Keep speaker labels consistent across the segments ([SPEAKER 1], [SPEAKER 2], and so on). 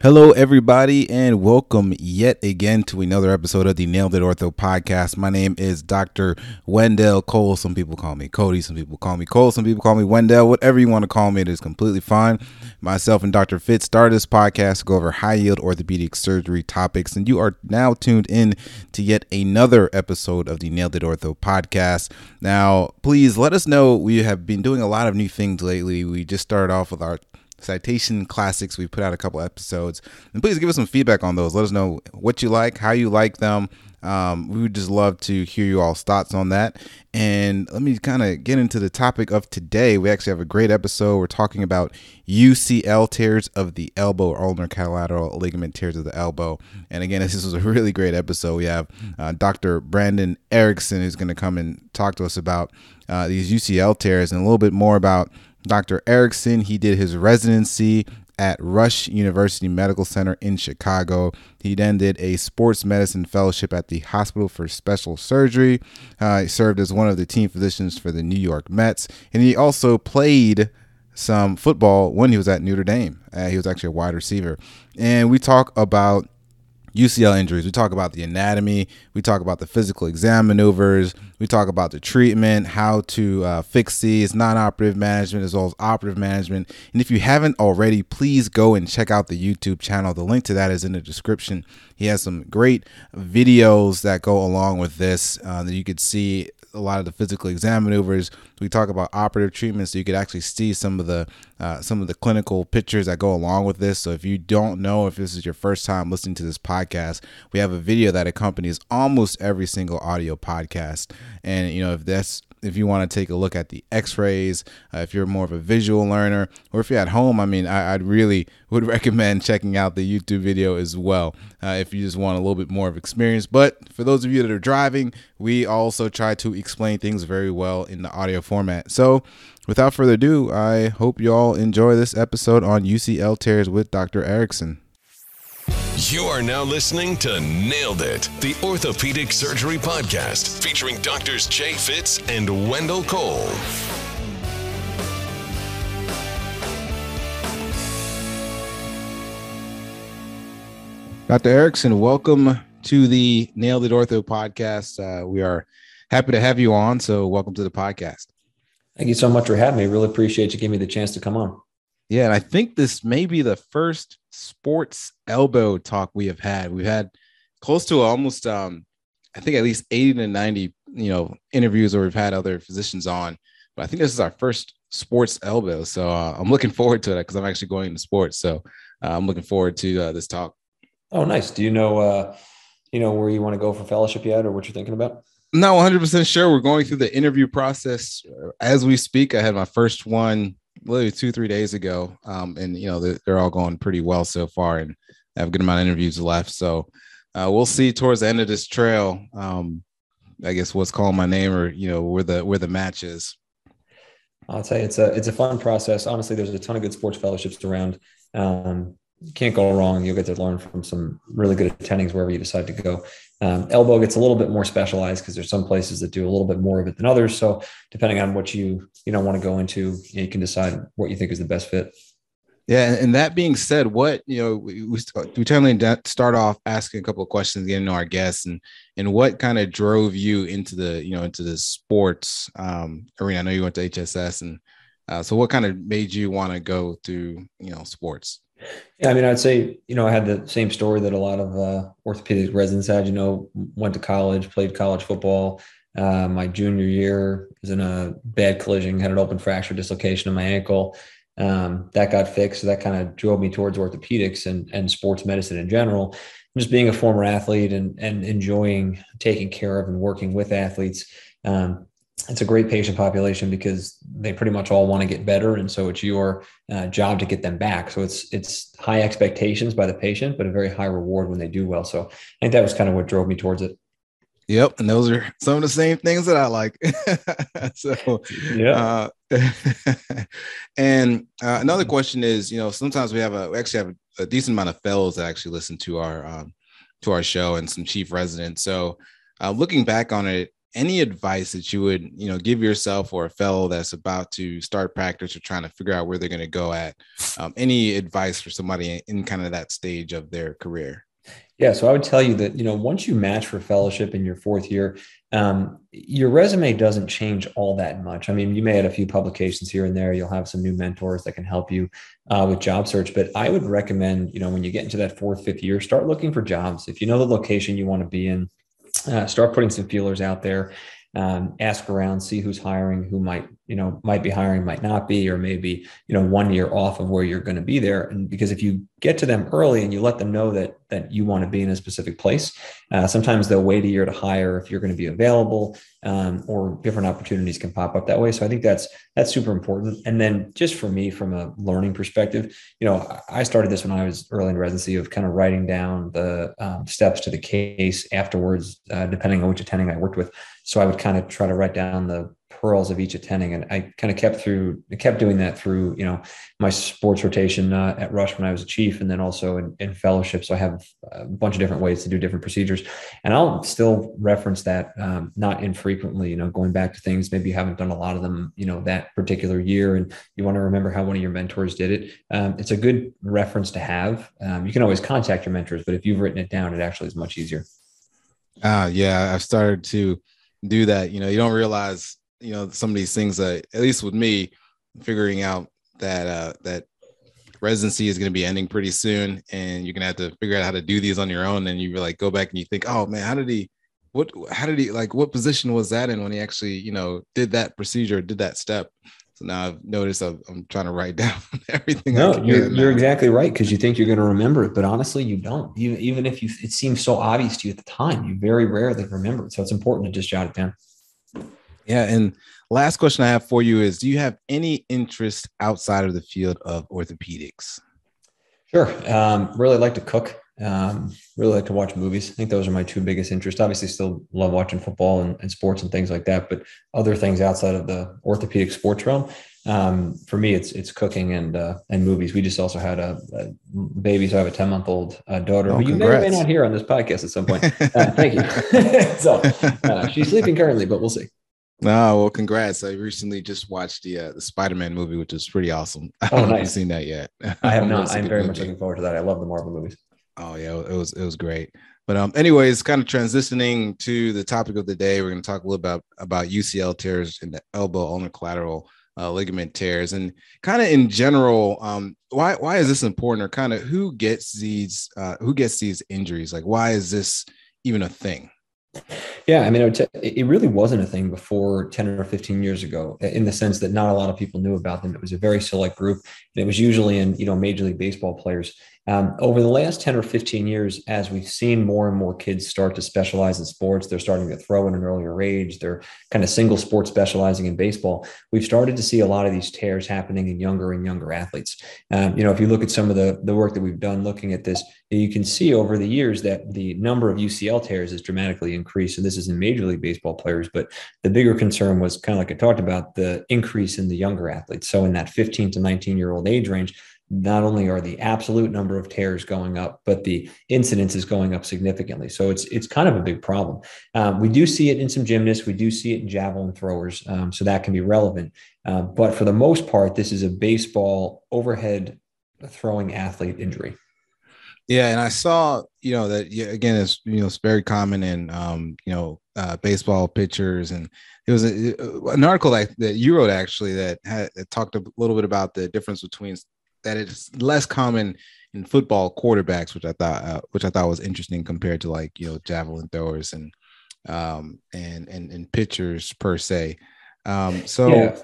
[SPEAKER 1] Hello, everybody, and welcome yet again to another episode of the Nailed It Ortho podcast. My name is Dr. Wendell Cole. Some people call me Cody, some people call me Cole, some people call me Wendell. Whatever you want to call me, it is completely fine. Myself and Dr. Fitz started this podcast to go over high yield orthopedic surgery topics, and you are now tuned in to yet another episode of the Nailed It Ortho podcast. Now, please let us know. We have been doing a lot of new things lately. We just started off with our citation classics. We put out a couple episodes. And please give us some feedback on those. Let us know what you like how you like them. Um, we would just love to hear you all's thoughts on that. And let me kind of get into the topic of today. We actually have a great episode. We're talking about ucl tears of the elbow or ulnar collateral ligament tears of the elbow. And again this was a really great episode. We have uh, dr brandon erickson who's going to come and talk to us about uh, these ucl tears and a little bit more about Dr. Erickson, he did his residency at Rush University Medical Center in Chicago. He then did a sports medicine fellowship at the Hospital for Special Surgery. Uh, he served as one of the team physicians for the New York Mets, and he also played some football when he was at Notre Dame. Uh, he was actually a wide receiver. And we talk about UCL injuries. We talk about the anatomy. We talk about the physical exam maneuvers. We talk about the treatment, how to uh, fix these, non operative management, as well as operative management. And if you haven't already, please go and check out the YouTube channel. The link to that is in the description. He has some great videos that go along with this uh, that you could see a lot of the physical exam maneuvers. We talk about operative treatment, so you could actually see some of the uh, some of the clinical pictures that go along with this. So if you don't know if this is your first time listening to this podcast, we have a video that accompanies almost every single audio podcast. And you know if that's if you want to take a look at the x-rays uh, if you're more of a visual learner or if you're at home i mean I, would really would recommend checking out the youtube video as well uh, if you just want a little bit more of experience but for those of you that are driving we also try to explain things very well in the audio format so without further ado i hope you all enjoy this episode on ucl tears with dr erickson
[SPEAKER 2] you are now listening to Nailed It, the Orthopedic Surgery Podcast, featuring doctors Jay Fitz and Wendell Cole.
[SPEAKER 1] Dr. Erickson, welcome to the Nailed It Ortho podcast. Uh, we are happy to have you on. So, welcome to the podcast.
[SPEAKER 3] Thank you so much for having me. Really appreciate you giving me the chance to come on.
[SPEAKER 1] Yeah, and I think this may be the first sports elbow talk we have had. We've had close to almost um I think at least 80 to 90, you know, interviews where we've had other physicians on. But I think this is our first sports elbow. So uh, I'm looking forward to it because I'm actually going into sports. So uh, I'm looking forward to uh, this talk.
[SPEAKER 3] Oh, nice. Do you know, uh, you know, where you want to go for fellowship yet or what you're thinking about?
[SPEAKER 1] Not 100% sure. We're going through the interview process as we speak. I had my first one literally two three days ago, um, and you know they're, they're, all going pretty well so far, and I have a good amount of interviews left. So uh, we'll see towards the end of this trail. Um, I guess what's calling my name, or you know where the where the match is.
[SPEAKER 3] I'll tell you, it's a it's a fun process. Honestly, there's a ton of good sports fellowships around. Um, can't go wrong. You'll get to learn from some really good attendings wherever you decide to go. Um, elbow gets a little bit more specialized because there's some places that do a little bit more of it than others. So depending on what you you know want to go into, you, can decide what you think is the best fit.
[SPEAKER 1] Yeah, and that being said, what you know, we, we, generally start off asking a couple of questions, getting to our guests, and and what kind of drove you into the you know into the sports um, arena. I know you went to HSS, and uh, so what kind of made you want to go to you know sports?
[SPEAKER 3] Yeah, I mean, I'd say, you know, I had the same story that a lot of uh, orthopedic residents had, you know, went to college, played college football. Uh, my junior year was in a bad collision, had an open fracture dislocation in my ankle. Um, that got fixed. So that kind of drove me towards orthopedics and, and sports medicine in general. Just being a former athlete and, and enjoying taking care of and working with athletes. Um, it's a great patient population because they pretty much all want to get better. And so it's your uh, job to get them back. So it's it's high expectations by the patient but a very high reward when they do well. So i think that was kind of what drove me towards it.
[SPEAKER 1] Yep. And those are some of the same things that i like. So yeah. uh, and uh, another question is you know sometimes we have a we actually have a, a decent amount of fellows that actually listen to our um, to our show and some chief residents. So uh, looking back on it any advice that you would you know give yourself or a fellow that's about to start practice or trying to figure out where they're going to go at um, any advice for somebody in, in kind of that stage of their career
[SPEAKER 3] yeah, so I would tell you that you know once you match for fellowship in your fourth year, um, your resume doesn't change all that much. I mean, you may add a few publications here and there. You'll have some new mentors that can help you uh, with job search. But I would recommend you know when you get into that fourth, fifth year, start looking for jobs. If you know the location you want to be in, uh, start putting some feelers out there um, ask around, see who's hiring, who might, you know, might be hiring, might not be, or maybe, you know, one year off of where you're going to be there. And because if you get to them early and you let them know that that you want to be in a specific place, uh, sometimes they'll wait a year to hire if you're going to be available, um, or different opportunities can pop up that way. So I think that's that's super important. And then just for me, from a learning perspective, you know, I started this when I was early in residency of kind of writing down the um, steps to the case afterwards, uh, depending on which attending I worked with. So I would kind of try to write down the pearls of each attending, and I kind of kept through, kept doing that through, you know, my sports rotation uh, at Rush when I was a chief, and then also in, in, fellowship. So I have a bunch of different ways to do different procedures, and I'll still reference that um, not infrequently. You know, going back to things maybe you haven't done a lot of them, you know, that particular year, and you want to remember how one of your mentors did it. Um, it's a good reference to have. Um, you can always contact your mentors, but if you've written it down, it actually is much easier.
[SPEAKER 1] Ah, yeah, I've started to do that. You know, you don't realize, you know, some of these things that at least with me, figuring out that uh that residency is going to be ending pretty soon and you're going to have to figure out how to do these on your own and you like go back and you think oh man how did he what how did he like what position was that in when he actually you know did that procedure did that step so now I've noticed i am trying to write down everything.
[SPEAKER 3] No, you're, you're exactly right because you think you're going to remember it, but honestly, you don't. You, even if you, it seems so obvious to you at the time, you very rarely remember it. So it's important to just jot it down.
[SPEAKER 1] Yeah, and last question I have for you is: Do you have any interest outside of the field of orthopedics?
[SPEAKER 3] Sure. Um, really like to cook. Um, really like to watch movies. I think those are my two biggest interests. Obviously, still love watching football and, and sports and things like that. But other things outside of the orthopedic sports realm, um, for me, it's it's cooking and uh, and movies. We just also had a, a baby, so I have a ten month old uh, daughter oh, who you may or may not hear on this podcast at some point. Uh, thank you. so uh, she's sleeping currently, but we'll see.
[SPEAKER 1] No, well, congrats! I recently just watched the uh, the Spider Man movie, which is pretty awesome. I
[SPEAKER 3] oh,
[SPEAKER 1] nice. seen that yet.
[SPEAKER 3] I have not. I'm very movie. much looking forward to that. I love the Marvel movies.
[SPEAKER 1] Oh yeah, it was it was great. But um, anyways, kind of transitioning to the topic of the day, we're going to talk a little about about UCL tears in the elbow ulnar collateral uh, ligament tears, and kind of in general, um, why why is this important, or kind of who gets these uh, who gets these injuries? Like, why is this even a thing?
[SPEAKER 3] Yeah, I mean, it really wasn't a thing before 10 or 15 years ago in the sense that not a lot of people knew about them. It was a very select group, and it was usually in, you know, Major League Baseball players. Um, over the last 10 or 15 years, as we've seen more and more kids start to specialize in sports, they're starting to throw in an earlier age, they're kind of single sport specializing in baseball. We've started to see a lot of these tears happening in younger and younger athletes. Um, you know, if you look at some of the, the work that we've done looking at this, you can see over the years that the number of UCL tears has dramatically increased. And this is in Major League Baseball players, but the bigger concern was kind of like I talked about the increase in the younger athletes. So in that 15 to 19 year old age range, not only are the absolute number of tears going up, but the incidence is going up significantly. So it's it's kind of a big problem. Um, we do see it in some gymnasts. We do see it in javelin throwers. Um, so that can be relevant. Uh, but for the most part, this is a baseball overhead throwing athlete injury.
[SPEAKER 1] Yeah, and I saw you know that again it's you know it's very common in um, you know uh, baseball pitchers and it was a, an article that, that you wrote actually that, had, that talked a little bit about the difference between that it's less common in football quarterbacks, which I thought uh, which I thought was interesting compared to like you know javelin throwers and um and and and pitchers per se. Um, so yeah,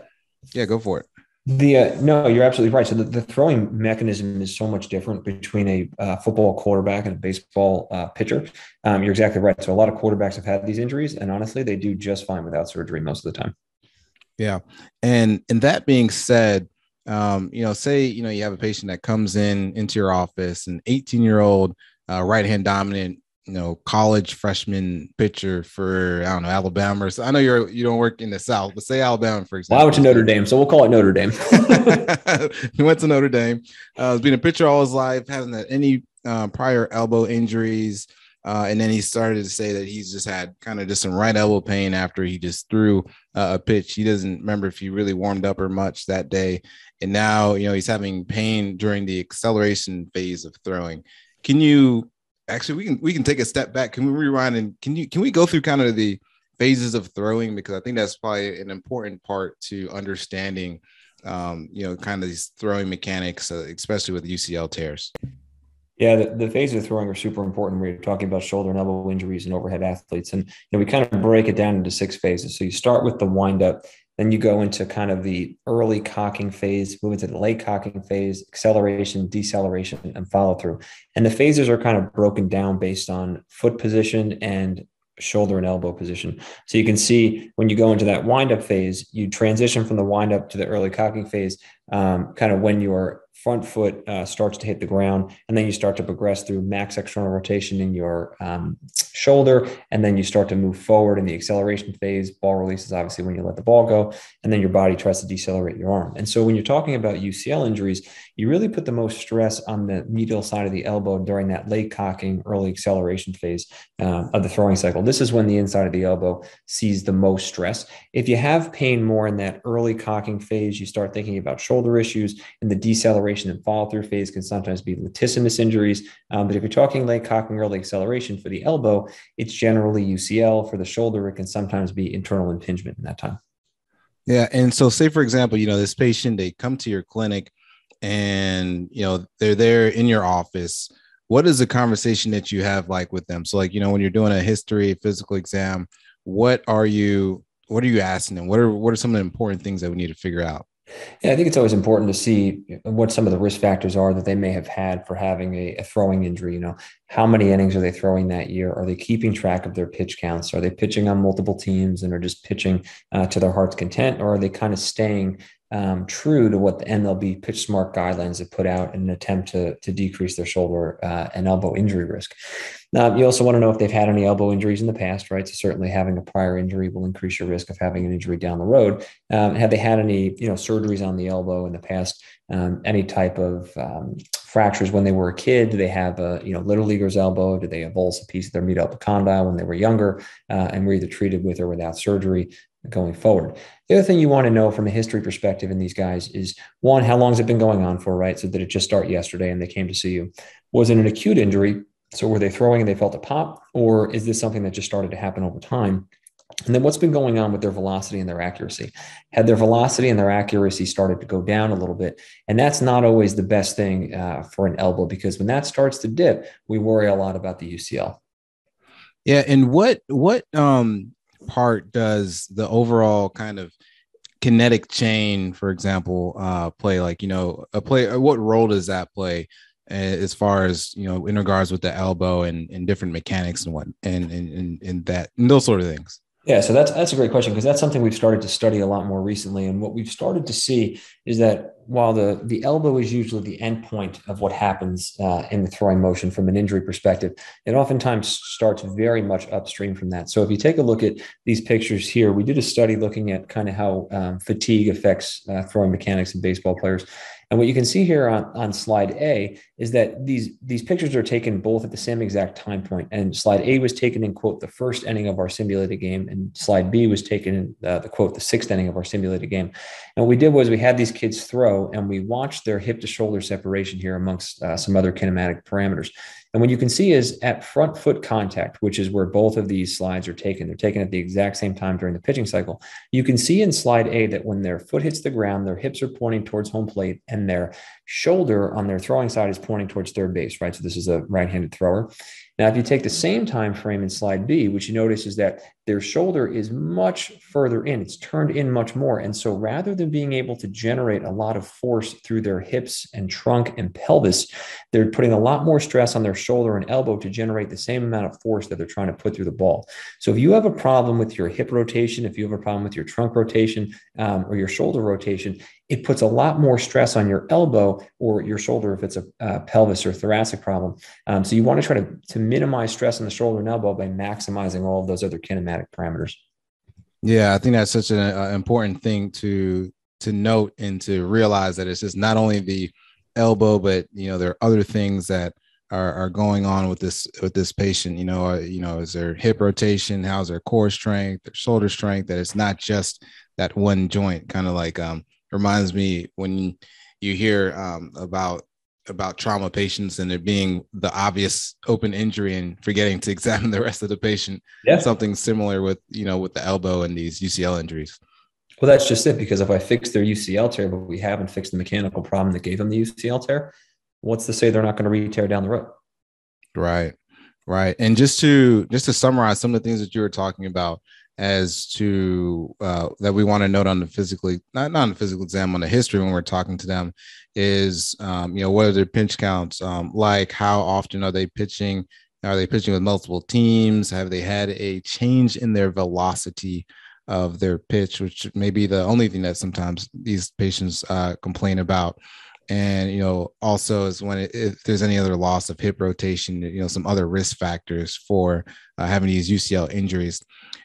[SPEAKER 1] yeah go for it.
[SPEAKER 3] The uh, no, you're absolutely right. So the, the, throwing mechanism is so much different between a uh, football quarterback and a baseball uh, pitcher. Um, you're exactly right. So a lot of quarterbacks have had these injuries, and honestly, they do just fine without surgery most of the time.
[SPEAKER 1] Yeah, and and that being said, um, you know, say you know you have a patient that comes in into your office, an 18 year old uh, right hand dominant, you know, college freshman pitcher for I don't know Alabama. So I know you're you don't work in the South, but say Alabama for example.
[SPEAKER 3] Well, I went to Notre Dame, so we'll call it Notre Dame.
[SPEAKER 1] he went to Notre Dame. Uh, has been a pitcher all his life, hasn't had any uh, prior elbow injuries. Uh, and then he started to say that he's just had kind of just some right elbow pain after he just threw uh, a pitch. He doesn't remember if he really warmed up or much that day. And now, you know, he's having pain during the acceleration phase of throwing. Can you actually we can we can take a step back? Can we rewind and can you can we go through kind of the phases of throwing because I think that's probably an important part to understanding um, you know, kind of these throwing mechanics, uh, especially with UCL tears.
[SPEAKER 3] Yeah, the, the phases of throwing are super important. We're talking about shoulder and elbow injuries and overhead athletes. And you know, we kind of break it down into six phases. So you start with the windup, then you go into kind of the early cocking phase, move into the late cocking phase, acceleration, deceleration, and follow through. And the phases are kind of broken down based on foot position and shoulder and elbow position. So you can see when you go into that windup phase, you transition from the windup to the early cocking phase, um, kind of when your front foot uh, starts to hit the ground, and then you start to progress through max external rotation in your um, shoulder, and then you start to move forward in the acceleration phase. Ball releases obviously when you let the ball go, and then your body tries to decelerate your arm. And so when you're talking about UCL injuries, you really put the most stress on the medial side of the elbow during that late cocking, early acceleration phase um, of the throwing cycle. This is when the inside of the elbow sees the most stress. If you have pain more in that early cocking phase, you start thinking about shoulder issues, and the deceleration and follow through phase can sometimes be latissimus injuries. Um, but if you're talking late cocking early acceleration for the elbow, it's generally UCL. For the shoulder, it can sometimes be internal impingement in that time.
[SPEAKER 1] Yeah. And so, say, for example, you know, this patient, they come to your clinic and, you know, they're there in your office. What is the conversation that you have like with them? So, like, you know, when you're doing a history, physical exam, what are you, what are you asking them? What are, what are some of the important things that we need to figure out?
[SPEAKER 3] Yeah, I think it's always important to see what some of the risk factors are that they may have had for having a, a, throwing injury. You know, how many innings are they throwing that year? Are they keeping track of their pitch counts? Are they pitching on multiple teams and are just pitching uh, to their heart's content, or are they kind of staying um, true to what the MLB pitch smart guidelines have put out in an attempt to, to decrease their shoulder uh, and elbow injury risk. Now, you also want to know if they've had any elbow injuries in the past, right? So certainly having a prior injury will increase your risk of having an injury down the road. Um, have they had any, you know, surgeries on the elbow in the past? Um, any type of um, fractures when they were a kid? Do they have a, you know, little leaguer's elbow? Did they avulse a piece of their medial epicondyle when they were younger uh, and were either treated with or without surgery? Going forward. The other thing you want to know from a history perspective in these guys is one, how long has it been going on for, right? So did it just start yesterday and they came to see you? Was it an acute injury? So were they throwing and they felt a pop, or is this something that just started to happen over time? And then what's been going on with their velocity and their accuracy? Had their velocity and their accuracy started to go down a little bit? And that's not always the best thing uh, for an elbow because when that starts to dip, we worry a lot about the UCL.
[SPEAKER 1] Yeah, and what what um part does the overall kind of kinetic chain, for example, uh, play? Like, you know, a play, what role does that play as far as, you know, in regards with the elbow and, and different mechanics and what, and, and, and that, and those sort of things?
[SPEAKER 3] Yeah, so that's that's a great question because that's something we've started to study a lot more recently. And what we've started to see is that while the the elbow is usually the end point of what happens uh, in the throwing motion from an injury perspective, it oftentimes starts very much upstream from that. So if you take a look at these pictures here, we did a study looking at kind of how um, fatigue affects uh, throwing mechanics in baseball players. And what you can see here on, on slide A is that these, these pictures are taken both at the same exact time point. And slide A was taken in, quote, the first inning of our simulated game, and slide B was taken in uh, the, quote, the sixth inning of our simulated game. And what we did was we had these kids throw and we watched their hip to shoulder separation here amongst uh, some other kinematic parameters. And what you can see is at front foot contact, which is where both of these slides are taken, they're taken at the exact same time during the pitching cycle. You can see in slide A that when their foot hits the ground, their hips are pointing towards home plate and their shoulder on their throwing side is pointing towards third base, right? So this is a right handed thrower. Now, if you take the same time frame in slide B, what you notice is that their shoulder is much further in, it's turned in much more. And so rather than being able to generate a lot of force through their hips and trunk and pelvis, they're putting a lot more stress on their shoulder and elbow to generate the same amount of force that they're trying to put through the ball. So if you have a problem with your hip rotation, if you have a problem with your trunk rotation um, or your shoulder rotation, it puts a lot more stress on your elbow or your shoulder if it's a, pelvis or thoracic problem. Um, so you want to try to, to minimize stress on the shoulder and elbow by maximizing all of those other kinematic parameters.
[SPEAKER 1] Yeah, I think that's such an uh, important thing to to note and to realize that it's just not only the elbow, but you know there are other things that are, are going on with this with this patient you know uh, you know is their hip rotation how's their core strength their shoulder strength that it's not just that one joint kind of like um reminds me when you hear um about about trauma patients and it being the obvious open injury and forgetting to examine the rest of the patient yeah. something similar with you know with the elbow and these ucl injuries
[SPEAKER 3] well that's just it because if i fix their ucl tear but we haven't fixed the mechanical problem that gave them the ucl tear what's to say they're not going to re-tear down the road?
[SPEAKER 1] Right, right. And just to just to summarize some of the things that you were talking about as to uh, that we want to note on the physically not not on the physical exam on the history when we're talking to them is um, you know what are their pinch counts um, like how often are they pitching? Are they pitching with multiple teams? Have they had a change in their velocity of their pitch which may be the only thing that sometimes these patients uh, complain about and you know also is when it, if there's any other loss of hip rotation you know some other risk factors for uh, having these ucl injuries.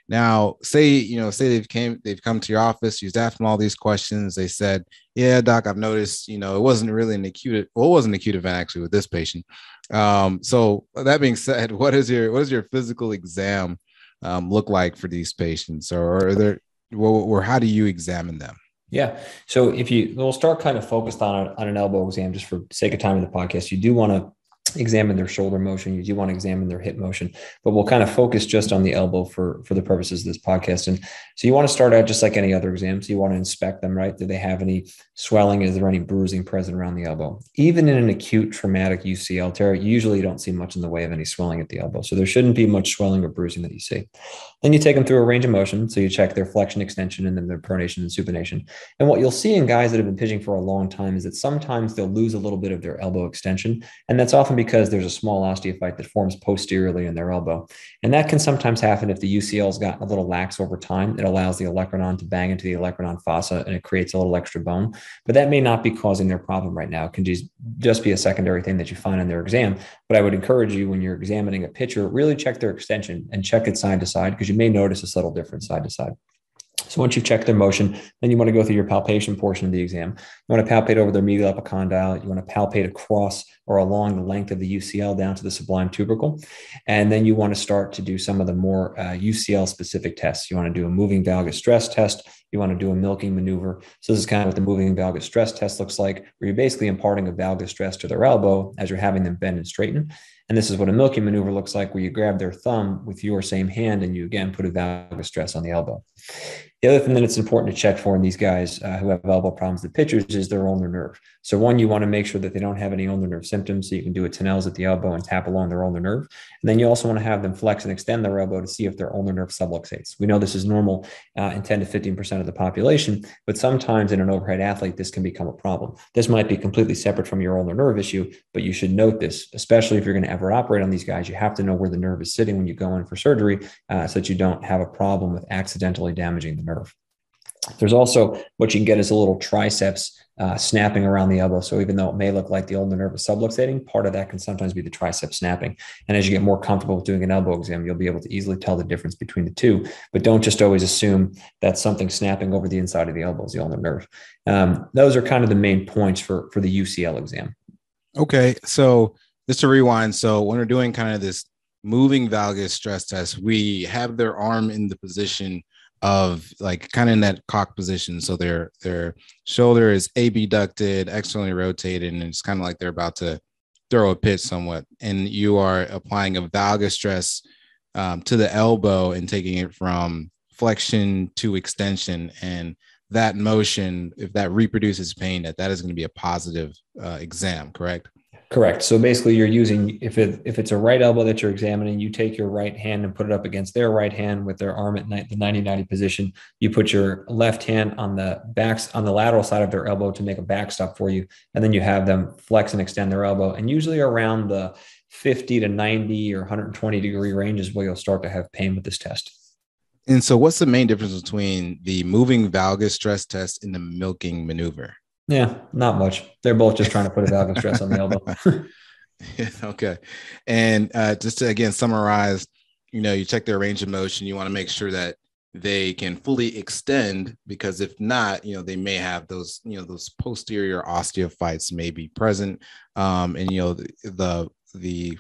[SPEAKER 1] Now say you know say they've came they've come to your office you've asked them all these questions. They said yeah doc i've noticed you know it wasn't really an acute well it wasn't an acute event actually with this patient. Um, so that being said what is your what is your physical exam um, look like for these patients? Or are there or how do you examine them
[SPEAKER 3] yeah. So if you, we'll start kind of focused on, on an elbow exam just for sake of time in the podcast. You do want to examine their shoulder motion. You do want to examine their hip motion but we'll kind of focus just on the elbow for for the purposes of this podcast. And so you want to start out just like any other exam. So you want to inspect them right? Do they have any swelling? Is there any bruising present around the elbow? Even in an acute traumatic ucl tear usually you don't see much in the way of any swelling at the elbow. So there shouldn't be much swelling or bruising that you see. Then you take them through a range of motion. So you check their flexion extension and then their pronation and supination. And what you'll see in guys that have been pitching for a long time is that sometimes they'll lose a little bit of their elbow extension and that's often because there's a small osteophyte that forms posteriorly in their elbow. And that can sometimes happen if the UCL's gotten a little lax over time. It allows the olecranon to bang into the olecranon fossa and it creates a little extra bone. But that may not be causing their problem right now. It can just, just be a secondary thing that you find in their exam. But I would encourage you when you're examining a pitcher, really check their extension and check it side to side because you may notice a subtle difference side to side. So once you've checked their motion, then you want to go through your palpation portion of the exam. You want to palpate over their medial epicondyle. You want to palpate across or along the length of the UCL down to the sublime tubercle. And then you want to start to do some of the more uh, UCL specific tests. You want to do a moving valgus stress test. You want to do a milking maneuver. So this is kind of what the moving valgus stress test looks like, where you're basically imparting a valgus stress to their elbow as you're having them bend and straighten. And this is what a milking maneuver looks like, where you grab their thumb with your same hand and you again put a valgus stress on the elbow. The other thing that it's important to check for in these guys uh, who have elbow problems, the pitchers, is their ulnar nerve. So one, you want to make sure that they don't have any ulnar nerve symptoms. So you can do a Tinel's at the elbow and tap along their ulnar nerve. And then you also want to have them flex and extend their elbow to see if their ulnar nerve subluxates. We know this is normal uh, in 10 to 15% of the population, but sometimes in an overhead athlete, this can become a problem. This might be completely separate from your ulnar nerve issue, but you should note this, especially if you're going to operate on these guys. You have to know where the nerve is sitting when you go in for surgery uh, so that you don't have a problem with accidentally damaging the nerve. There's also what you can get is a little triceps uh, snapping around the elbow. So even though it may look like the ulnar nerve is subluxating, part of that can sometimes be the tricep snapping. And as you get more comfortable with doing an elbow exam, you'll be able to easily tell the difference between the two. But don't just always assume that something snapping over the inside of the elbow is the ulnar nerve. Um, those are kind of the main points for for the UCL exam.
[SPEAKER 1] Okay, so just to rewind, so when we're doing kind of this moving valgus stress test, we have their arm in the position of like kind of in that cock position. So their their shoulder is abducted, externally rotated, and it's kind of like they're about to throw a pitch somewhat. And you are applying a valgus stress um, to the elbow and taking it from flexion to extension. And that motion, if that reproduces pain, that that is going to be a positive uh, exam, correct?
[SPEAKER 3] Correct. So basically, you're using if it if it's a right elbow that you're examining, you take your right hand and put it up against their right hand with their arm at the 90-90 position. You put your left hand on the backs on the lateral side of their elbow to make a backstop for you, and then you have them flex and extend their elbow. And usually around the 50 to 90 or 120 degree range is where you'll start to have pain with this test.
[SPEAKER 1] And so, what's the main difference between the moving valgus stress test and the milking maneuver?
[SPEAKER 3] Yeah, not much. They're both just trying to put a valgus stress on the elbow.
[SPEAKER 1] yeah, okay. And uh, just to again summarize, you know, you check their range of motion. You want to make sure that they can fully extend because if not, you know, they may have those, you know, those posterior osteophytes may be present. Um, and you know, the, the the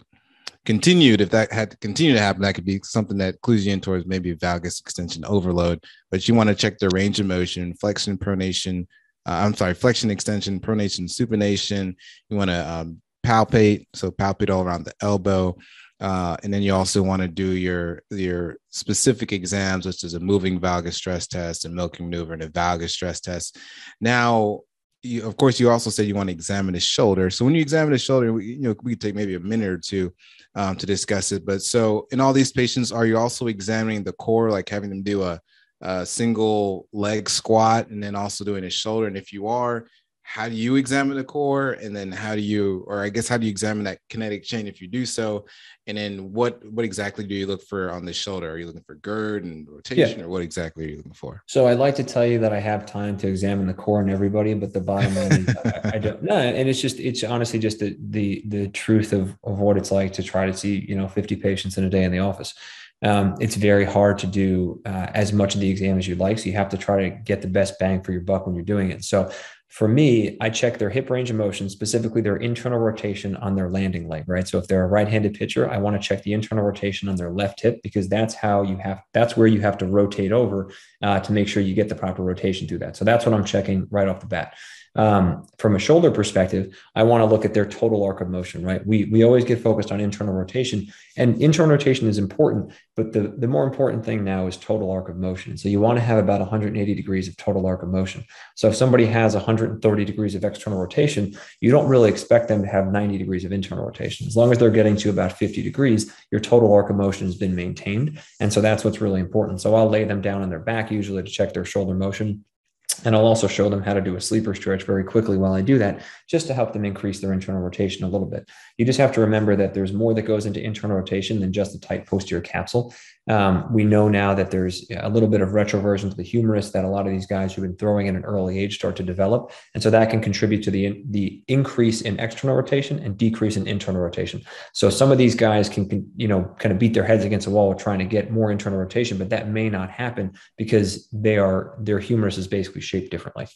[SPEAKER 1] continued, if that had to continue to happen, that could be something that clues you in towards maybe valgus extension overload. But you want to check their range of motion, flexion, pronation. Uh, I'm sorry, flexion, extension, pronation, supination. You want to um, palpate, so palpate all around the elbow. Uh, and then you also want to do your your specific exams, which is a moving valgus stress test, a milking maneuver, and a valgus stress test. Now, you, of course, you also said you want to examine the shoulder. So when you examine the shoulder, we, you know we take maybe a minute or two um, to discuss it. But so in all these patients, are you also examining the core, like having them do a, a single leg squat and then also doing a shoulder? And if you are, how do you examine the core? And then how do you or i guess how do you examine that kinetic chain if you do so? And then what what exactly do you look for on the shoulder? Are you looking for GIRD and rotation yeah. or what exactly are you looking for?
[SPEAKER 3] So i'd like to tell you that i have time to examine the core in everybody but the bottom line is I, I, don't no and it's just it's honestly just the the the truth of of what it's like to try to see you know 50 patients in a day in the office um, it's very hard to do uh, as much of the exam as you'd like. So you have to try to get the best bang for your buck when you're doing it. So for me, I check their hip range of motion, specifically their internal rotation on their landing leg, right? So if they're a right-handed pitcher, I want to check the internal rotation on their left hip because that's how you have, that's where you have to rotate over uh, to make sure you get the proper rotation through that. So that's what I'm checking right off the bat um, from a shoulder perspective, I want to look at their total arc of motion, right? We, we always get focused on internal rotation and internal rotation is important, but the, the more important thing now is total arc of motion. So you want to have about 180 degrees of total arc of motion. So if somebody has 130 degrees of external rotation, you don't really expect them to have 90 degrees of internal rotation. As long as they're getting to about 50 degrees, your total arc of motion has been maintained. And so that's what's really important. So I'll lay them down on their back usually to check their shoulder motion and I'll also show them how to do a sleeper stretch very quickly while I do that, just to help them increase their internal rotation a little bit. You just have to remember that there's more that goes into internal rotation than just the tight posterior capsule. Um, we know now that there's a little bit of retroversion to the humerus that a lot of these guys who've been throwing at an early age start to develop. And so that can contribute to the, the increase in external rotation and decrease in internal rotation. So some of these guys can, can, you know, kind of beat their heads against a wall trying to get more internal rotation, but that may not happen because they are, their humerus is basically shaped differently.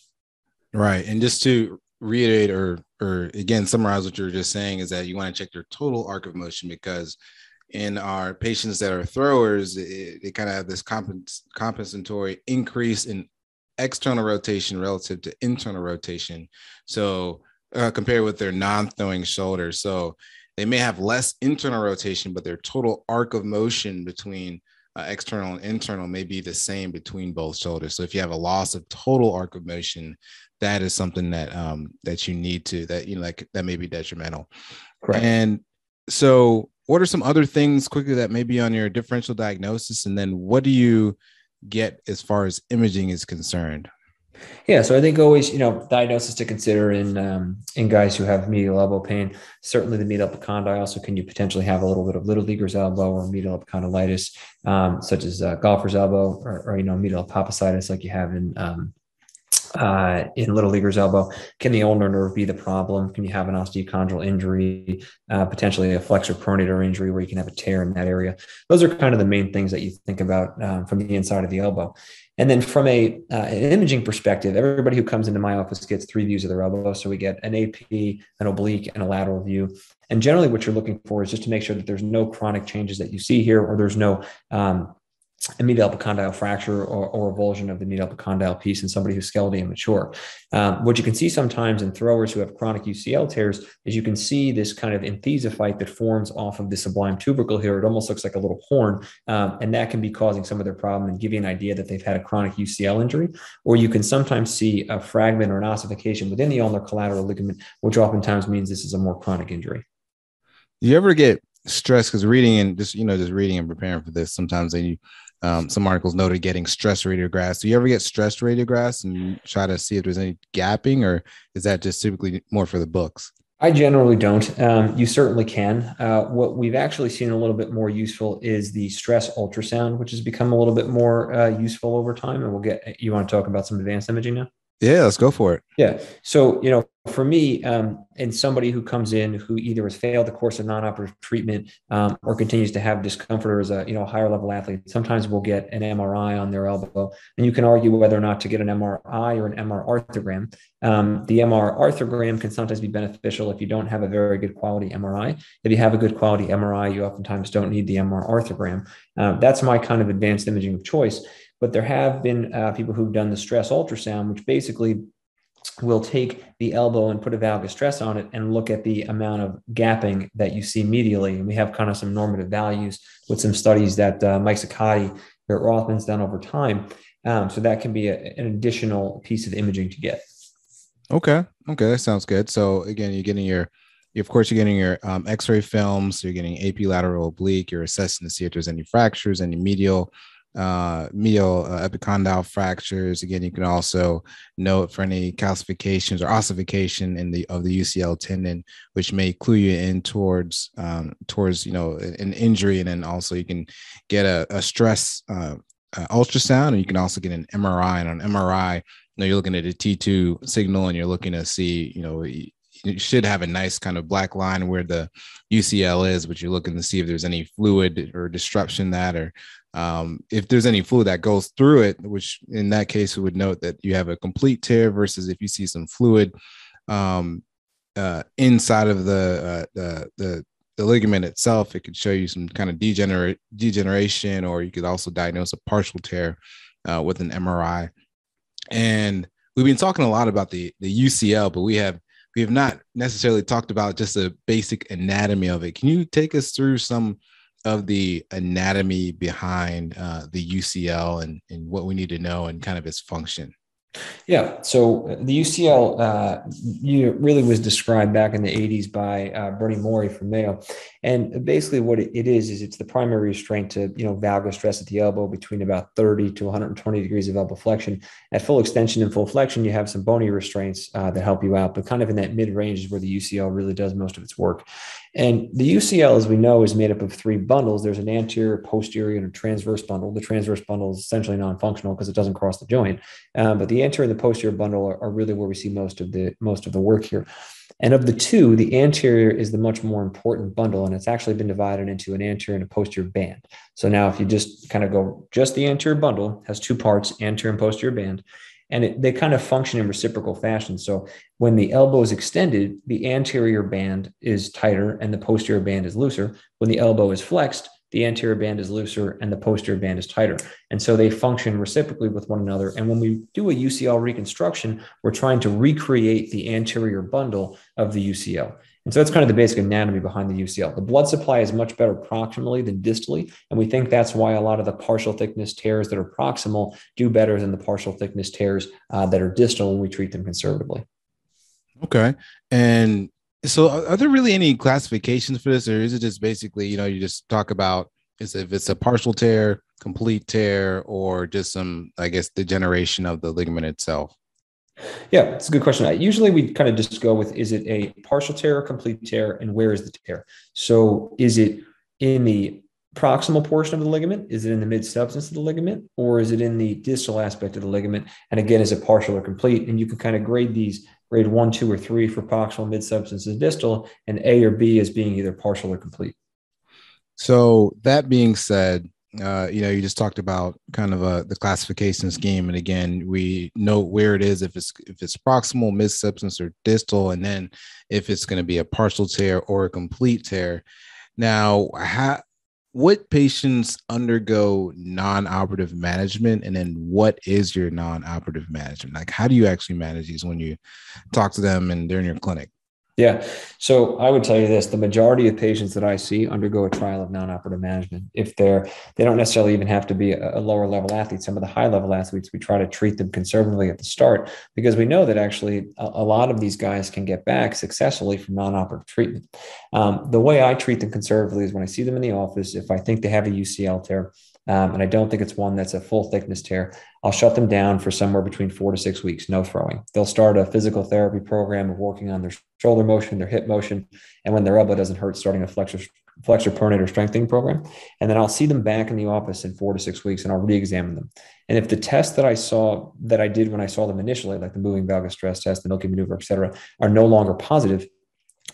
[SPEAKER 1] Right. And just to reiterate or, or again, summarize what you're just saying is that you want to check their total arc of motion because in our patients that are throwers, it, they kind of have this compens- compensatory increase in external rotation relative to internal rotation. So uh, compared with their non-throwing shoulder, so they may have less internal rotation, but their total arc of motion between uh, external and internal may be the same between both shoulders. So if you have a loss of total arc of motion, that is something that um, that you need to that you know like that may be detrimental. Correct. And so what are some other things quickly that may be on your differential diagnosis? And then what do you get as far as imaging is concerned?
[SPEAKER 3] Yeah so i think always you know diagnosis to consider in um, in guys who have medial elbow pain certainly the medial epicondyle. So can you potentially have a little bit of little leaguer's elbow or medial epicondylitis um, such as uh, golfer's elbow or, or, you know medial apophysitis like you have in um, uh, in little leaguer's elbow. Can the ulnar nerve be the problem? Can you have an osteochondral injury, uh, potentially a flexor pronator injury where you can have a tear in that area? Those are kind of the main things that you think about um, from the inside of the elbow. And then from a uh, an imaging perspective, everybody who comes into my office gets three views of their elbow. So we get an AP, an oblique, and a lateral view. And generally, what you're looking for is just to make sure that there's no chronic changes that you see here, or there's no um, a medial epicondyle fracture or, or avulsion of the medial epicondyle piece in somebody who's skeletally immature. Um, what you can see sometimes in throwers who have chronic UCL tears is you can see this kind of enthesophyte that forms off of the sublime tubercle here. It almost looks like a little horn, um, and that can be causing some of their problem and give you an idea that they've had a chronic UCL injury. Or you can sometimes see a fragment or an ossification within the ulnar collateral ligament, which oftentimes means this is a more chronic injury.
[SPEAKER 1] Do you ever get stressed because reading and just you know just reading and preparing for this sometimes they um, some articles noted getting stress radiographs. Do you ever get stress radiographs and try to see if there's any gapping, or is that just typically more for the books?
[SPEAKER 3] I generally don't. Um, you certainly can. Uh, what we've actually seen a little bit more useful is the stress ultrasound, which has become a little bit more uh, useful over time. And we'll get. You want to talk about some advanced imaging now?
[SPEAKER 1] Yeah, let's go for it.
[SPEAKER 3] Yeah. So, you know, for me, um, and somebody who comes in who either has failed the course of non-operative treatment um, or continues to have discomfort or is a you know higher level athlete, sometimes we'll get an MRI on their elbow, and you can argue whether or not to get an MRI or an MR arthrogram. Um, the MR arthrogram can sometimes be beneficial if you don't have a very good quality MRI. If you have a good quality MRI, you oftentimes don't need the MR arthrogram. Uh, that's my kind of advanced imaging of choice. But there have been uh, people who've done the stress ultrasound, which basically will take the elbow and put a valgus stress on it and look at the amount of gapping that you see medially. And we have kind of some normative values with some studies that uh, Mike Ciccotti or Rothman's done over time. Um, so that can be a, an additional piece of imaging to get.
[SPEAKER 1] Okay. Okay. That sounds good. So again, you're getting your, of course, you're getting your um, X-ray films. You're getting AP lateral oblique. You're assessing to see if there's any fractures, any medial uh, medial uh, epicondyle fractures. Again, you can also note for any calcifications or ossification in the of the UCL tendon, which may clue you in towards um, towards you know an injury, and then also you can get a, a stress uh, uh, ultrasound, and you can also get an MRI. And on MRI, you know you're looking at a T2 signal, and you're looking to see you know you should have a nice kind of black line where the UCL is, but you're looking to see if there's any fluid or disruption that, or um, if there's any fluid that goes through it, which in that case we would note that you have a complete tear versus if you see some fluid um, uh, inside of the, uh, the, the the ligament itself, it could show you some kind of degenerate degeneration, or you could also diagnose a partial tear uh, with an MRI. And we've been talking a lot about the the UCL, but we have we have not necessarily talked about just the basic anatomy of it. Can you take us through some of the anatomy behind uh, the UCL and, and what we need to know and kind of its function?
[SPEAKER 3] Yeah. So uh, the UCL uh, really was described back in the 80s by uh, Bernie Morrey from Mayo. And basically what it is, is it's the primary restraint to, you know, valgus stress at the elbow between about 30 to 120 degrees of elbow flexion. At full extension and full flexion, you have some bony restraints uh, that help you out, but kind of in that mid range is where the UCL really does most of its work. And the UCL, as we know, is made up of three bundles. There's an anterior, posterior, and a transverse bundle. The transverse bundle is essentially non-functional because it doesn't cross the joint. Um, but the anterior and the posterior bundle are, are, really where we see most of the most of the work here. And of the two, the anterior is the much more important bundle, and it's actually been divided into an anterior and a posterior band. So now, if you just kind of go just the anterior bundle has two parts, anterior and posterior band and it, they kind of function in reciprocal fashion. So when the elbow is extended, the anterior band is tighter and the posterior band is looser. When the elbow is flexed, the anterior band is looser and the posterior band is tighter. And so they function reciprocally with one another. And when we do a UCL reconstruction, we're trying to recreate the anterior bundle of the UCL. And so that's kind of the basic anatomy behind the UCL. The blood supply is much better proximally than distally. And we think that's why a lot of the partial thickness tears that are proximal do better than the partial thickness tears uh, that are distal when we treat them conservatively.
[SPEAKER 1] Okay. And so are there really any classifications for this, or is it just basically, you know, you just talk about is if it's a partial tear, complete tear, or just some, I guess, degeneration of the ligament itself?
[SPEAKER 3] Yeah, it's a good question. Usually we kind of just go with is it a partial tear complete tear and where is the tear? So is it in the proximal portion of the ligament? Is it in the mid substance of the ligament or is it in the distal aspect of the ligament? And again, is it partial or complete? And you can kind of grade these grade one, two, or three for proximal, mid substance, and distal, and A or B as being either partial or complete.
[SPEAKER 1] So that being said, uh, you know, you just talked about kind of uh, the classification scheme, and again, we know where it is if it's if it's proximal, mid substance, or distal, and then if it's going to be a partial tear or a complete tear. Now, how, what patients undergo non-operative management, and then what is your non-operative management? Like, how do you actually manage these when you talk to them and they're in your clinic?
[SPEAKER 3] Yeah. So I would tell you this, the majority of patients that I see undergo a trial of non-operative management. If they're, they don't necessarily even have to be a, lower level athlete. Some of the high level athletes, we try to treat them conservatively at the start because we know that actually a, a lot of these guys can get back successfully from non-operative treatment. Um, the way I treat them conservatively is when I see them in the office, if I think they have a UCL tear, um, and I don't think it's one that's a full thickness tear, I'll shut them down for somewhere between four to six weeks, no throwing. They'll start a physical therapy program of working on their shoulder motion, their hip motion, and when their elbow doesn't hurt, starting a flexor flexor pronator strengthening program. And then I'll see them back in the office in four to six weeks and I'll re-examine them. And if the test that I saw that I did when I saw them initially, like the moving valgus stress test, the Noke maneuver, et cetera, are no longer positive,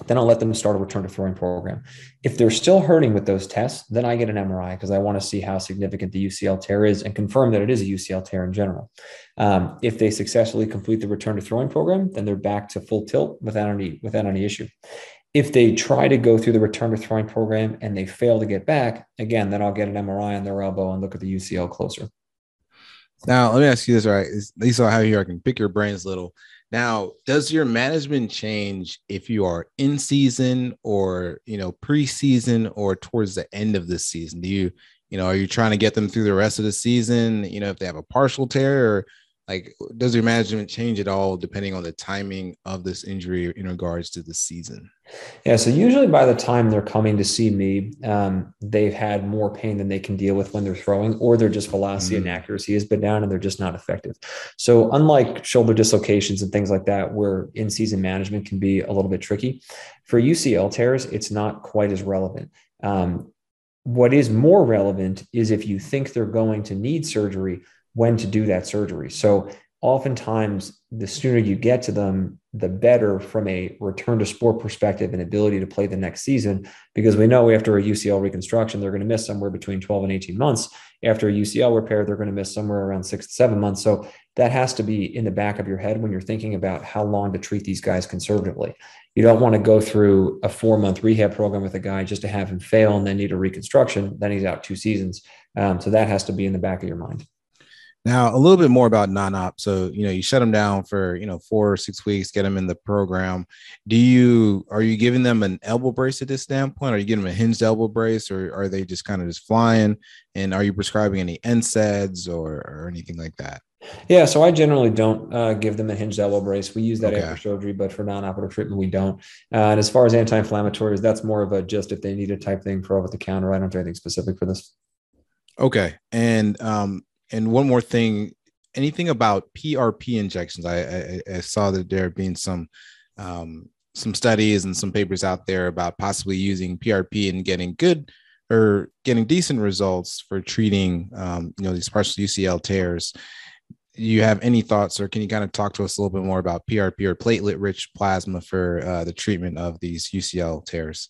[SPEAKER 3] then I'll let them start a return to throwing program. If they're still hurting with those tests, then I get an MRI because I want to see how significant the UCL tear is and confirm that it is a UCL tear in general. Um, if they successfully complete the return to throwing program, then they're back to full tilt without any without any issue. If they try to go through the return to throwing program and they fail to get back, again, then I'll get an MRI on their elbow and look at the UCL closer.
[SPEAKER 1] Now, let me ask you this, right? At least I have here, I can pick your brains a little. Now, does your management change if you are in season or, you know, preseason or towards the end of the season? Do you, you know, are you trying to get them through the rest of the season? You know, if they have a partial tear or like does your management change at all depending on the timing of this injury in regards to the season?
[SPEAKER 3] Yeah so usually by the time they're coming to see me um, they've had more pain than they can deal with when they're throwing or their just velocity mm-hmm. and accuracy has been down and they're just not effective. So unlike shoulder dislocations and things like that where in-season management can be a little bit tricky for ucl tears it's not quite as relevant. Um, what is more relevant is if you think they're going to need surgery when to do that surgery. So oftentimes the sooner you get to them the better from a return to sport perspective and ability to play the next season because we know after a ucl reconstruction they're going to miss somewhere between 12 and 18 months. After a ucl repair they're going to miss somewhere around six to seven months. So that has to be in the back of your head when you're thinking about how long to treat these guys conservatively. You don't want to go through a four month rehab program with a guy just to have him fail and then need a reconstruction then he's out two seasons. Um, so that has to be in the back of your mind
[SPEAKER 1] now, a little bit more about non-op. So, you know, you shut them down for, you know, four or six weeks, get them in the program. Do you are you giving them an elbow brace at this standpoint? Are you giving them a hinged elbow brace or are they just kind of just flying? And are you prescribing any NSAIDs or, or anything like that?
[SPEAKER 3] Yeah, so I generally don't uh, give them a hinged elbow brace. We use that okay. after surgery, but for non-operative treatment, we don't. Uh, and as far as anti-inflammatories, that's more of a just if they need a type thing for over the counter. I don't do anything specific for this.
[SPEAKER 1] Okay, and um, and one more thing, anything about PRP injections? I, I, I saw that there have been some um, some studies and some papers out there about possibly using PRP and getting good or getting decent results for treating um, you know these partial UCL tears. You have any thoughts, or can you kind of talk to us a little bit more about PRP or platelet-rich plasma for uh, the treatment of these UCL tears?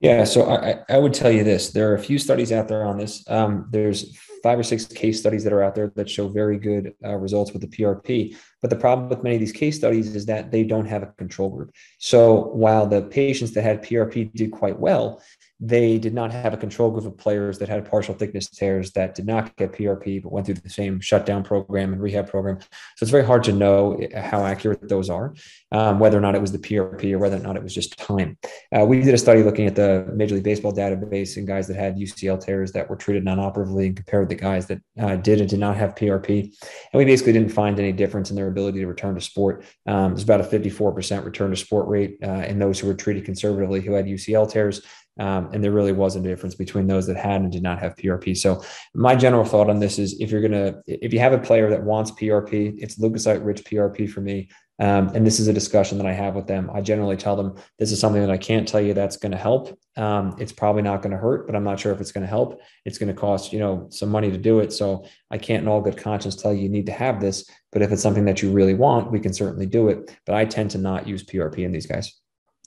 [SPEAKER 3] Yeah, so I, I would tell you this: there are a few studies out there on this. Um, there's five or six case studies that are out there that show very good uh, results with the PRP. But the problem with many of these case studies is that they don't have a control group. So while the patients that had PRP did quite well, they did not have a control group of players that had partial thickness tears that did not get PRP but went through the same shutdown program and rehab program. So it's very hard to know how accurate those are, um, whether or not it was the PRP or whether or not it was just time. Uh, we did a study looking at the Major League Baseball database and guys that had UCL tears that were treated non-operatively and compared the guys that uh, did and did not have PRP. And we basically didn't find any difference in their ability to return to sport. Um, there's about a 54% return to sport rate uh, in those who were treated conservatively who had UCL tears um, and there really wasn't a difference between those that had and did not have PRP. So my general thought on this is if you're gonna if you have a player that wants PRP, it's leukocyte rich PRP for me. Um, and this is a discussion that I have with them. I generally tell them this is something that I can't tell you that's going to help. Um, it's probably not going to hurt, but I'm not sure if it's going to help. It's going to cost you know some money to do it. So I can't, in all good conscience, tell you you need to have this. But if it's something that you really want, we can certainly do it. But I tend to not use PRP in these guys.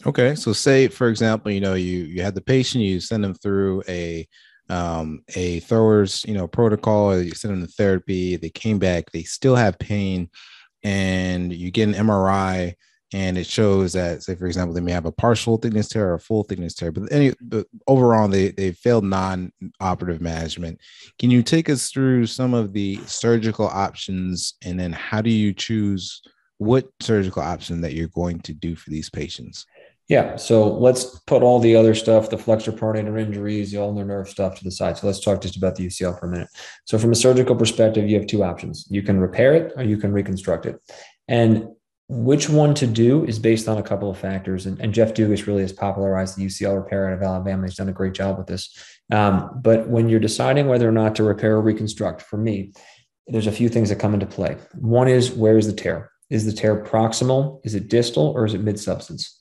[SPEAKER 1] Okay, so say for example, you know, you you had the patient, you send them through a um, a throwers, you know, protocol, or you send them to therapy. They came back, they still have pain, and you get an MRI, and it shows that, say for example, they may have a partial thickness tear or a full thickness tear, but any, but overall, they they failed non-operative management. Can you take us through some of the surgical options, and then how do you choose? what surgical option that you're going to do for these patients?
[SPEAKER 3] Yeah. So let's put all the other stuff, the flexor pronator injuries, the ulnar nerve stuff to the side. So let's talk just about the UCL for a minute. So from a surgical perspective, you have two options. You can repair it or you can reconstruct it. And which one to do is based on a couple of factors. And, and Jeff Dugas really has popularized the UCL repair out of Alabama. He's done a great job with this. Um, but when you're deciding whether or not to repair or reconstruct, for me, there's a few things that come into play. One is where is the tear? Is the tear proximal? Is it distal or is it mid substance?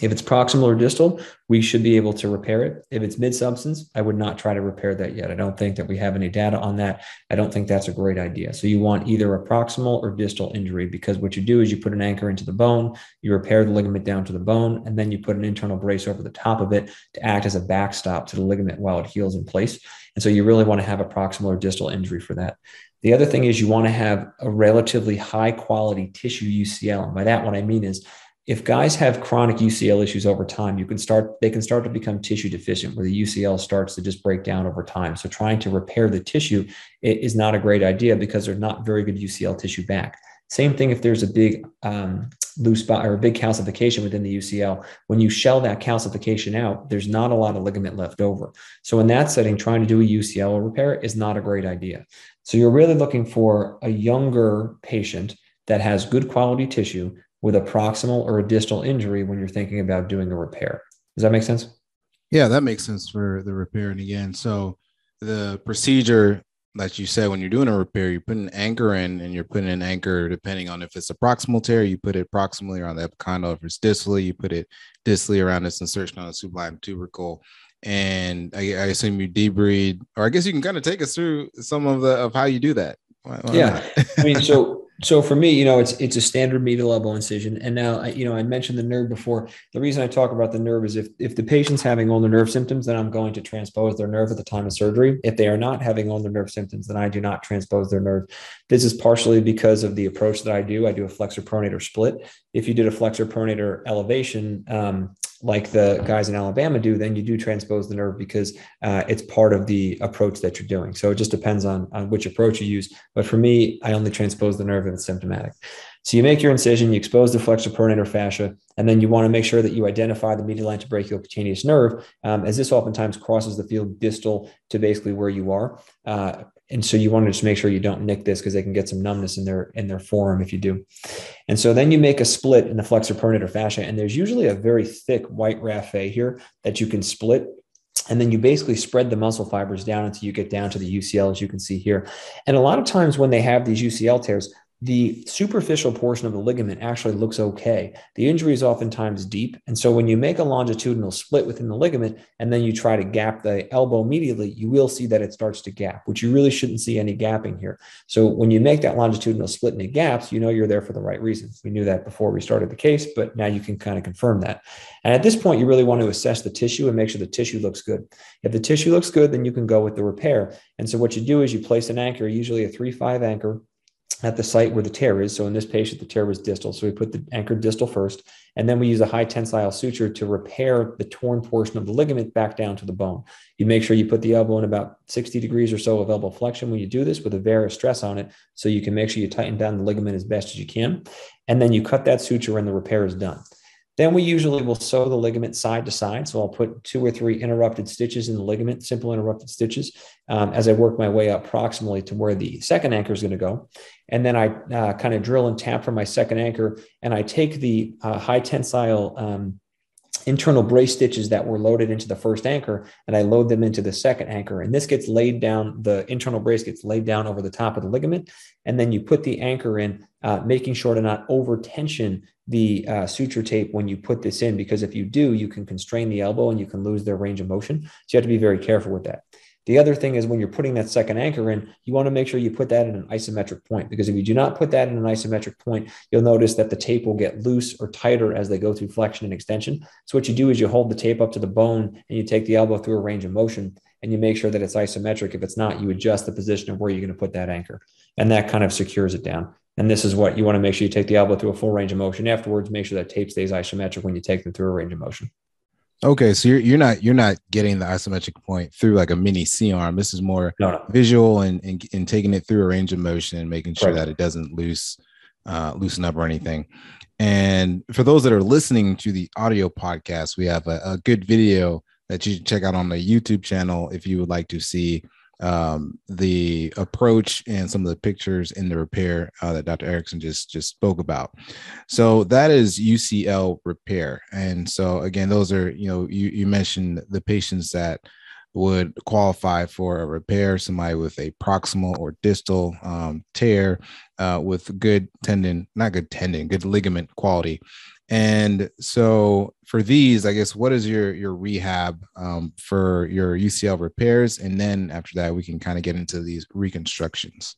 [SPEAKER 3] If it's proximal or distal, we should be able to repair it. If it's mid substance, I would not try to repair that yet. I don't think that we have any data on that. I don't think that's a great idea. So you want either a proximal or distal injury because what you do is you put an anchor into the bone, you repair the ligament down to the bone, and then you put an internal brace over the top of it to act as a backstop to the ligament while it heals in place. And so you really want to have a proximal or distal injury for that. The other thing is you want to have a relatively high quality tissue UCL. And by that, what I mean is if guys have chronic UCL issues over time, you can start they can start to become tissue deficient where the UCL starts to just break down over time. So trying to repair the tissue is not a great idea because there's not very good UCL tissue back. Same thing if there's a big um, loose spot or a big calcification within the UCL. When you shell that calcification out, there's not a lot of ligament left over. So in that setting, trying to do a UCL repair is not a great idea. So you're really looking for a younger patient that has good quality tissue with a proximal or a distal injury when you're thinking about doing a repair. Does that make sense?
[SPEAKER 1] Yeah, that makes sense for the repair. And again, so the procedure that you said when you're doing a repair, you put an anchor in and you're putting an anchor depending on if it's a proximal tear, you put it proximally around the epicondyle. If it's distally, you put it distally around this insertion on the sublime tubercle. And I, I assume you debride, or I guess you can kind of take us through some of the of how you do that.
[SPEAKER 3] Why, why yeah, I mean, so so for me, you know, it's it's a standard medial elbow incision. And now, you know, I mentioned the nerve before. The reason I talk about the nerve is if if the patient's having ulnar nerve symptoms, then I'm going to transpose their nerve at the time of surgery. If they are not having ulnar nerve symptoms, then I do not transpose their nerve. This is partially because of the approach that I do. I do a flexor pronator split. If you did a flexor pronator elevation, um, like the guys in Alabama do, then you do transpose the nerve because uh, it's part of the approach that you're doing. So it just depends on, on which approach you use. But for me, I only transpose the nerve if it's symptomatic. So you make your incision, you expose the flexor pronator fascia, and then you want to make sure that you identify the medial antebrachial cutaneous nerve, um, as this oftentimes crosses the field distal to basically where you are. Uh, and so you want to just make sure you don't nick this because they can get some numbness in their in their forearm if you do. And so then you make a split in the flexor pronator fascia, and there's usually a very thick white raphe here that you can split. And then you basically spread the muscle fibers down until you get down to the UCL, as you can see here. And a lot of times when they have these UCL tears, the superficial portion of the ligament actually looks okay. The injury is oftentimes deep. And so when you make a longitudinal split within the ligament and then you try to gap the elbow immediately, you will see that it starts to gap, which you really shouldn't see any gapping here. So when you make that longitudinal split and it gaps, you know you're there for the right reasons. We knew that before we started the case, but now you can kind of confirm that. And at this point, you really want to assess the tissue and make sure the tissue looks good. If the tissue looks good, then you can go with the repair. And so what you do is you place an anchor, usually a 3-5 anchor at the site where the tear is. So in this patient, the tear was distal. So we put the anchor distal first, and then we use a high tensile suture to repair the torn portion of the ligament back down to the bone. You make sure you put the elbow in about 60 degrees or so of elbow flexion when you do this with a varus stress on it. So you can make sure you tighten down the ligament as best as you can. And then you cut that suture and the repair is done. Then we usually will sew the ligament side to side. So I'll put two or three interrupted stitches in the ligament, simple interrupted stitches, um, as I work my way up proximally to where the second anchor is going to go. And then I uh, kind of drill and tap for my second anchor, and I take the uh, high tensile um, internal brace stitches that were loaded into the first anchor and I load them into the second anchor. And this gets laid down, the internal brace gets laid down over the top of the ligament. And then you put the anchor in, uh, making sure to not over tension the uh, suture tape when you put this in, because if you do, you can constrain the elbow and you can lose their range of motion. So you have to be very careful with that. The other thing is when you're putting that second anchor in, you want to make sure you put that in an isometric point because if you do not put that in an isometric point, you'll notice that the tape will get loose or tighter as they go through flexion and extension. So what you do is you hold the tape up to the bone and you take the elbow through a range of motion and you make sure that it's isometric. If it's not, you adjust the position of where you're going to put that anchor and that kind of secures it down. And this is what you want to make sure you take the elbow through a full range of motion. Afterwards, make sure that tape stays isometric when you take them through a range of motion.
[SPEAKER 1] Okay, so you're you're not you're not getting the isometric point through like a mini C arm. This is more no, no. visual and, and, and taking it through a range of motion and making sure right. that it doesn't loose uh, loosen up or anything. And for those that are listening to the audio podcast, we have a, a good video that you should check out on the YouTube channel if you would like to see um, the approach and some of the pictures in the repair uh, that Dr. Erickson just just spoke about. So that is UCL repair, and so again, those are you know you you mentioned the patients that would qualify for a repair, somebody with a proximal or distal um, tear uh, with good tendon, not good tendon, good ligament quality. And so for these, I guess, what is your your rehab um, for your UCL repairs? And then after that, we can kind of get into these reconstructions.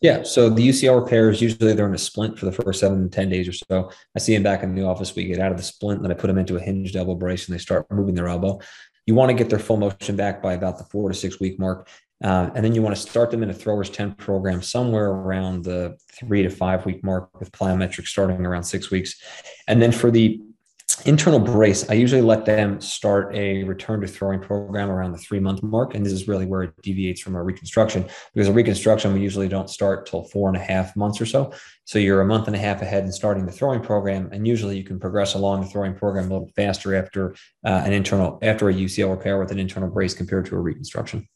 [SPEAKER 3] Yeah. So the UCL repairs, usually they're in a splint for the first seven to 10 days or so. I see them back in the office. We get out of the splint, then I put them into a hinged elbow brace and they start moving their elbow. You want to get their full motion back by about the four to six week mark. Uh, and then you want to start them in a throwers 10 program somewhere around the three to five week mark with plyometrics starting around six weeks. And then for the internal brace, I usually let them start a return to throwing program around the three month mark. And this is really where it deviates from a reconstruction because a reconstruction, we usually don't start till four and a half months or so. So you're a month and a half ahead in starting the throwing program. And usually you can progress along the throwing program a little faster after uh, an internal, after a UCL repair with an internal brace compared to a reconstruction.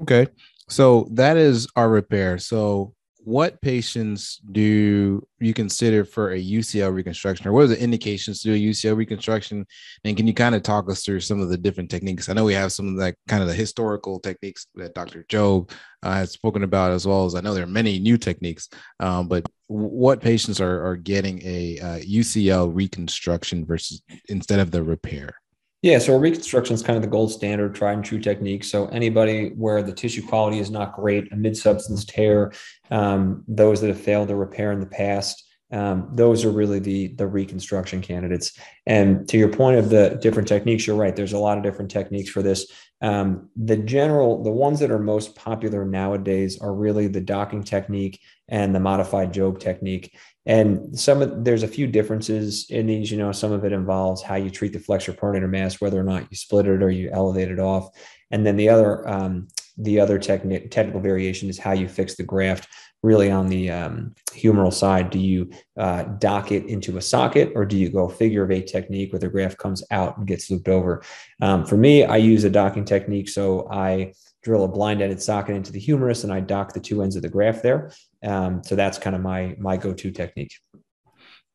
[SPEAKER 1] Okay. So that is our repair. So what patients do you consider for a UCL reconstruction, or what are the indications to a UCL reconstruction? And can you kind of talk us through some of the different techniques? I know we have some of that kind of the historical techniques that Dr. Jobe uh, has spoken about, as well as I know there are many new techniques. Um, but what patients are are getting a uh, UCL reconstruction versus instead of the repair?
[SPEAKER 3] Yeah, so reconstruction is kind of the gold standard, tried and true technique. So anybody where the tissue quality is not great, a mid-substance tear, um, those that have failed to repair in the past, um, those are really the the reconstruction candidates. And to your point of the different techniques, you're right. There's a lot of different techniques for this. Um, the general, the ones that are most popular nowadays are really the docking technique and the modified Jobe technique. And some of there's a few differences in these. You know, some of it involves how you treat the flexor pronator mass, whether or not you split it or you elevate it off. And then the other um, the other technical variation is how you fix the graft. Really, on the um, humeral side, do you uh, dock it into a socket or do you go figure of eight technique where the graft comes out and gets looped over? Um, for me, I use a docking technique, so I drill a blind-ended socket into the humerus and I dock the two ends of the graft there. Um, so that's kind of my my go-to technique.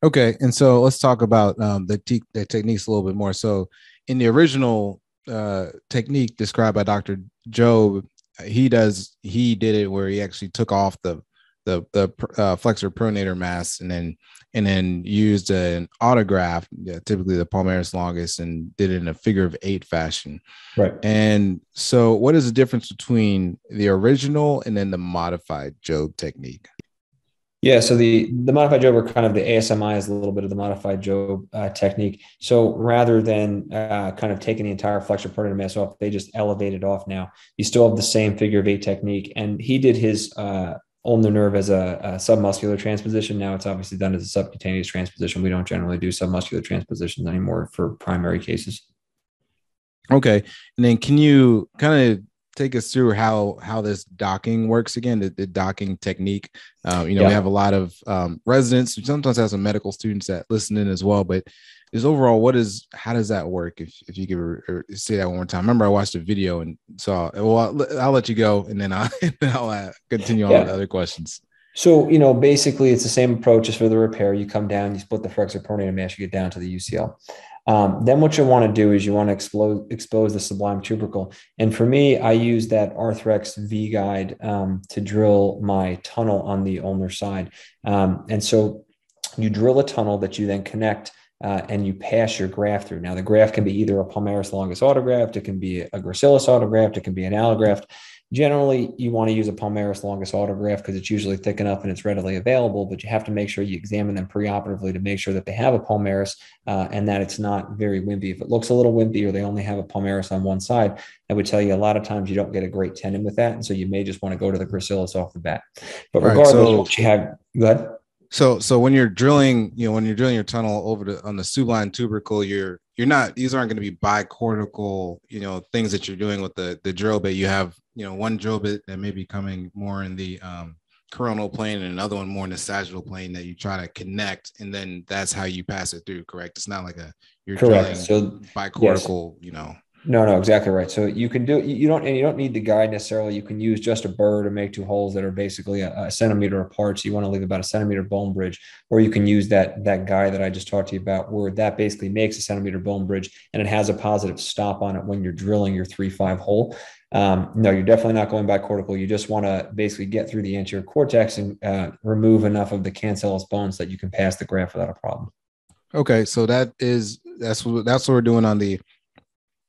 [SPEAKER 1] Okay, and so let's talk about um, the, te- the techniques a little bit more. So, in the original uh, technique described by Dr. Jobe, he does he did it where he actually took off the the the uh, flexor pronator mass and then and then used an autograft, yeah, typically the palmaris longus, and did it in a figure of eight fashion.
[SPEAKER 3] Right.
[SPEAKER 1] And so, what is the difference between the original and then the modified Jobe technique?
[SPEAKER 3] Yeah, so the the modified Jobe are kind of the ASMI is a little bit of the modified Jobe uh, technique. So rather than uh, kind of taking the entire flexor pronator mass off, they just elevate it off. Now you still have the same figure of eight technique, and he did his uh, ulnar nerve as a, a, submuscular transposition. Now it's obviously done as a subcutaneous transposition. We don't generally do submuscular transpositions anymore for primary cases.
[SPEAKER 1] Okay, and then can you kind of take us through how how this docking works again? The, the docking technique. Um, you know, yeah. we have a lot of um, residents. We sometimes have some medical students that listen in as well, but is overall what is how does that work if, if you could say that one more time remember i watched a video and saw well i'll, I'll let you go and then i'll, I'll uh, continue on yeah. with other questions
[SPEAKER 3] so you know basically it's the same approach as for the repair you come down you split the flexor pronator mass you get down to the ucl um, then what you want to do is you want to expose, expose the sublime tubercle. And for me, I use that Arthrex V guide um, to drill my tunnel on the ulnar side. Um, and so you drill a tunnel that you then connect uh, and you pass your graft through. Now, the graft can be either a palmaris longus autograft, it can be a gracilis autograft, it can be an allograft. Generally, you want to use a palmaris longus autograft because it's usually thick enough and it's readily available, but you have to make sure you examine them preoperatively to make sure that they have a palmaris uh, and that it's not very wimpy. If it looks a little wimpy or they only have a palmaris on one side, I would tell you a lot of times you don't get a great tendon with that. And so you may just want to go to the gracilis off the bat. But regardless, right, so- what you have, go ahead.
[SPEAKER 1] So so when you're drilling, you know, when you're drilling your tunnel over the on the sublime tubercle, you're you're not these aren't going to be bicortical, you know, things that you're doing with the the drill bit. You have, you know, one drill bit that may be coming more in the um coronal plane and another one more in the sagittal plane that you try to connect and then that's how you pass it through, correct? It's not like a you're
[SPEAKER 3] correct. So
[SPEAKER 1] bicortical, yes. you know.
[SPEAKER 3] No, no, exactly right. So you can do you don't and you don't need the guide necessarily. You can use just a burr to make two holes that are basically a, a, centimeter apart. So you want to leave about a centimeter bone bridge, or you can use that that guy that I just talked to you about, where that basically makes a centimeter bone bridge and it has a positive stop on it when you're drilling your three five hole. Um, no, you're definitely not going bicortical. You just want to basically get through the anterior cortex and uh, remove enough of the cancellous bones that you can pass the graft without a problem.
[SPEAKER 1] Okay, so that is that's what that's what we're doing on the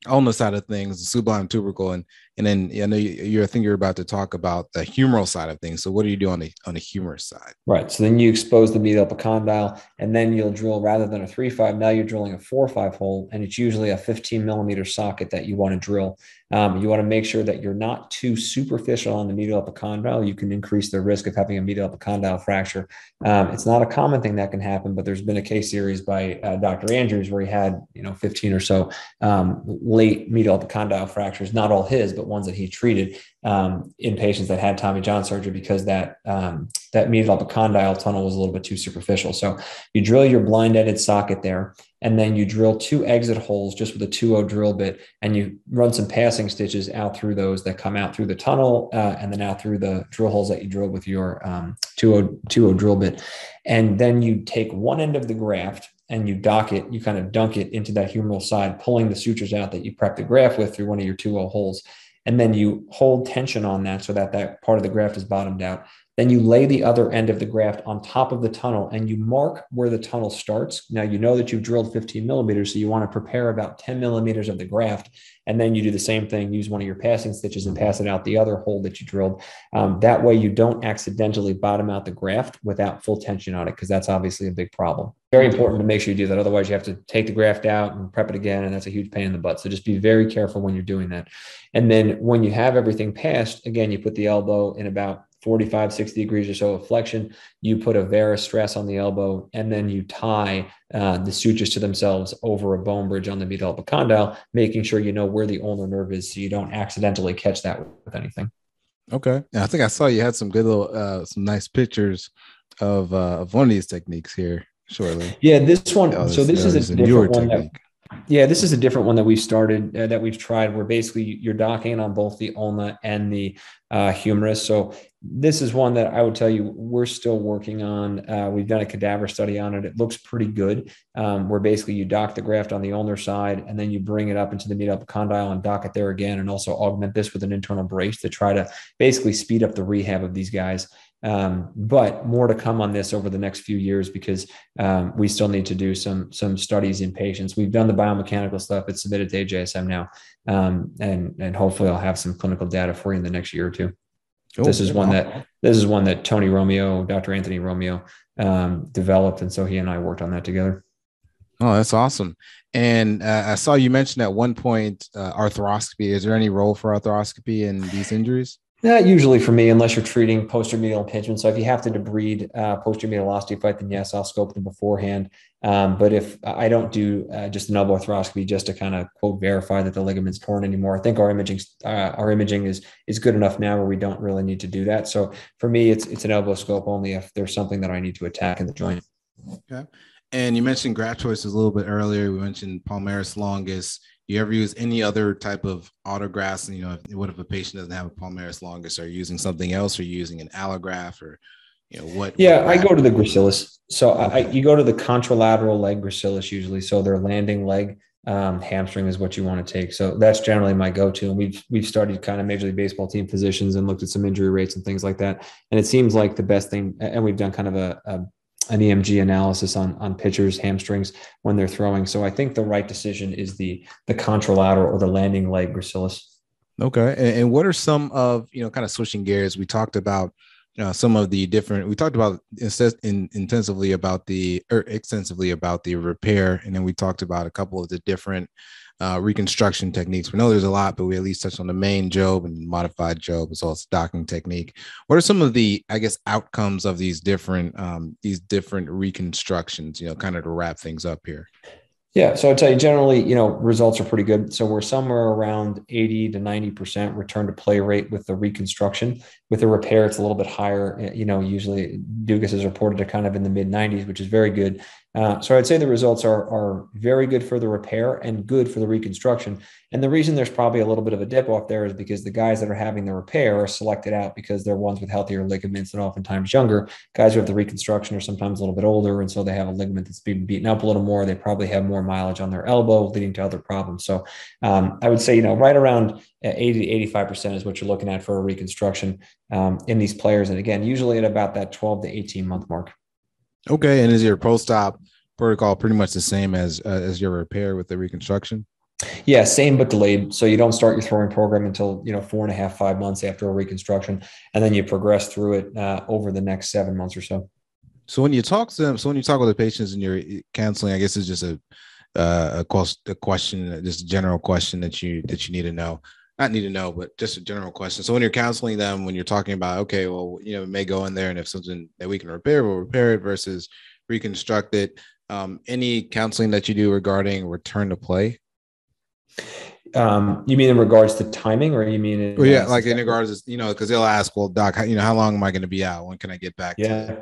[SPEAKER 1] on the side of things, the sublime tubercle, and and then I know you, are I think you're about to talk about the humeral side of things. So what do you do on the on the humerus side?
[SPEAKER 3] Right. So then you expose the medial epicondyle, and then you'll drill rather than a three five. Now you're drilling a four five hole, and it's usually a 15 millimeter socket that you want to drill. Um, you want to make sure that you're not too superficial on the medial epicondyle. You can increase the risk of having a medial epicondyle fracture. Um, it's not a common thing that can happen, but there's been a case series by uh, Dr. Andrews where he had you know 15 or so um, late medial epicondyle fractures. Not all his, but ones that he treated um, in patients that had Tommy John surgery because that um, that medial tunnel was a little bit too superficial. So you drill your blind-ended socket there, and then you drill two exit holes just with a 2-0 drill bit, and you run some passing stitches out through those that come out through the tunnel uh, and then out through the drill holes that you drilled with your um, 2-0, 2-0 drill bit. And then you take one end of the graft and you dock it, you kind of dunk it into that humeral side, pulling the sutures out that you prep the graft with through one of your 2-0 holes. And then you hold tension on that so that that part of the graft is bottomed out. Then you lay the other end of the graft on top of the tunnel and you mark where the tunnel starts. Now you know that you've drilled 15 millimeters, so you want to prepare about 10 millimeters of the graft. And then you do the same thing, use one of your passing stitches and pass it out the other hole that you drilled. Um, that way you don't accidentally bottom out the graft without full tension on it, because that's obviously a big problem. Very important to make sure you do that. Otherwise, you have to take the graft out and prep it again. And that's a huge pain in the butt. So just be very careful when you're doing that. And then when you have everything passed, again, you put the elbow in about 45, 60 degrees or so of flexion. You put a varus stress on the elbow, and then you tie uh, the sutures to themselves over a bone bridge on the medial epicondyle, making sure you know where the ulnar nerve is so you don't accidentally catch that with anything.
[SPEAKER 1] Okay. Yeah, I think I saw you had some good little, uh, some nice pictures of uh, of one of these techniques here shortly.
[SPEAKER 3] Yeah, this one. Oh, this, so this is a, a different one technique. that yeah, this is a different one that we've started uh, that we've tried where basically you're docking on both the ulna and the uh, humerus. So this is one that I would tell you we're still working on. Uh, we've done a cadaver study on it. It looks pretty good. Um, where basically you dock the graft on the ulnar side and then you bring it up into the medial condyle and dock it there again, and also augment this with an internal brace to try to basically speed up the rehab of these guys. Um, but more to come on this over the next few years because um, we still need to do some some studies in patients. We've done the biomechanical stuff. It's submitted to AJSM now, um, and and hopefully I'll have some clinical data for you in the next year or two. This is one that this is one that Tony Romeo, Dr. Anthony Romeo, um, developed, and so he and I worked on that together.
[SPEAKER 1] Oh, that's awesome. And uh, I saw you mentioned at one point uh, arthroscopy. Is there any role for arthroscopy in these injuries?
[SPEAKER 3] Not usually for me, unless you're treating posterior medial impingement. So if you have to debride uh, posterior medial osteophyte, then yes, I'll scope them beforehand. Um, but if I don't do uh, just an elbow arthroscopy just to kind of quote verify that the ligament's torn anymore, I think our imaging uh, our imaging is is good enough now where we don't really need to do that. So for me, it's it's an elbow scope only if there's something that I need to attack in the joint.
[SPEAKER 1] Okay. And you mentioned graft choices a little bit earlier. We mentioned palmaris longus you ever use any other type of autografts? And you know, if, what if a patient doesn't have a palmaris longus? Are you using something else? Or using an allograft or you know what?
[SPEAKER 3] Yeah, what I go to the gracilis. So okay. I, you go to the contralateral leg gracilis usually. So their landing leg um, hamstring is what you want to take. So that's generally my go-to. And we've we've studied kind of Major League Baseball team physicians and looked at some injury rates and things like that. And it seems like the best thing. And we've done kind of a, a an EMG analysis on on pitchers' hamstrings when they're throwing. So I think the right decision is the the contralateral or the landing leg gracilis.
[SPEAKER 1] Okay, and, and what are some of you know kind of switching gears? We talked about uh, some of the different. We talked about in, intensively about the or extensively about the repair, and then we talked about a couple of the different uh, reconstruction techniques. We know there's a lot, but we at least touched on the main Jobe and modified Jobe as well as docking technique. What are some of the, I guess, outcomes of these different um, these different reconstructions? You know, kind of to wrap things up here.
[SPEAKER 3] Yeah, so I'd tell you generally, you know, results are pretty good. So we're somewhere around 80 to 90% return to play rate with the reconstruction. With the repair, it's a little bit higher. You know, usually Dugas is reported to kind of in the mid 90s, which is very good. Uh, so I'd say the results are, are very good for the repair and good for the reconstruction. And the reason there's probably a little bit of a dip off there is because the guys that are having the repair are selected out because they're ones with healthier ligaments and oftentimes younger. Guys who have the reconstruction are sometimes a little bit older. And so they have a ligament that's been beaten up a little more. They probably have more mileage on their elbow, leading to other problems. So um, I would say, you know, right around 80 to 85% is what you're looking at for a reconstruction um, in these players. And again, usually at about that 12 to 18 month mark.
[SPEAKER 1] Okay. And is your post op protocol pretty much the same as uh, as your repair with the reconstruction?
[SPEAKER 3] Yeah, same but delayed. So you don't start your throwing program until you know four and a half, five months after a reconstruction, and then you progress through it uh, over the next seven months or so.
[SPEAKER 1] So when you talk to them, so when you talk with the patients and you're counseling, I guess it's just a uh, a, cost, a question, just a general question that you that you need to know. Not need to know, but just a general question. So when you're counseling them, when you're talking about, okay, well, you know, it may go in there, and if something that we can repair, we'll repair it versus reconstruct it. Um, any counseling that you do regarding return to play?
[SPEAKER 3] Um, you mean in regards to timing, or you mean? In,
[SPEAKER 1] well, yeah, like in regards to you know, because they'll ask, well, doc, how, you know, how long am I going to be out? When can I get back?
[SPEAKER 3] Yeah.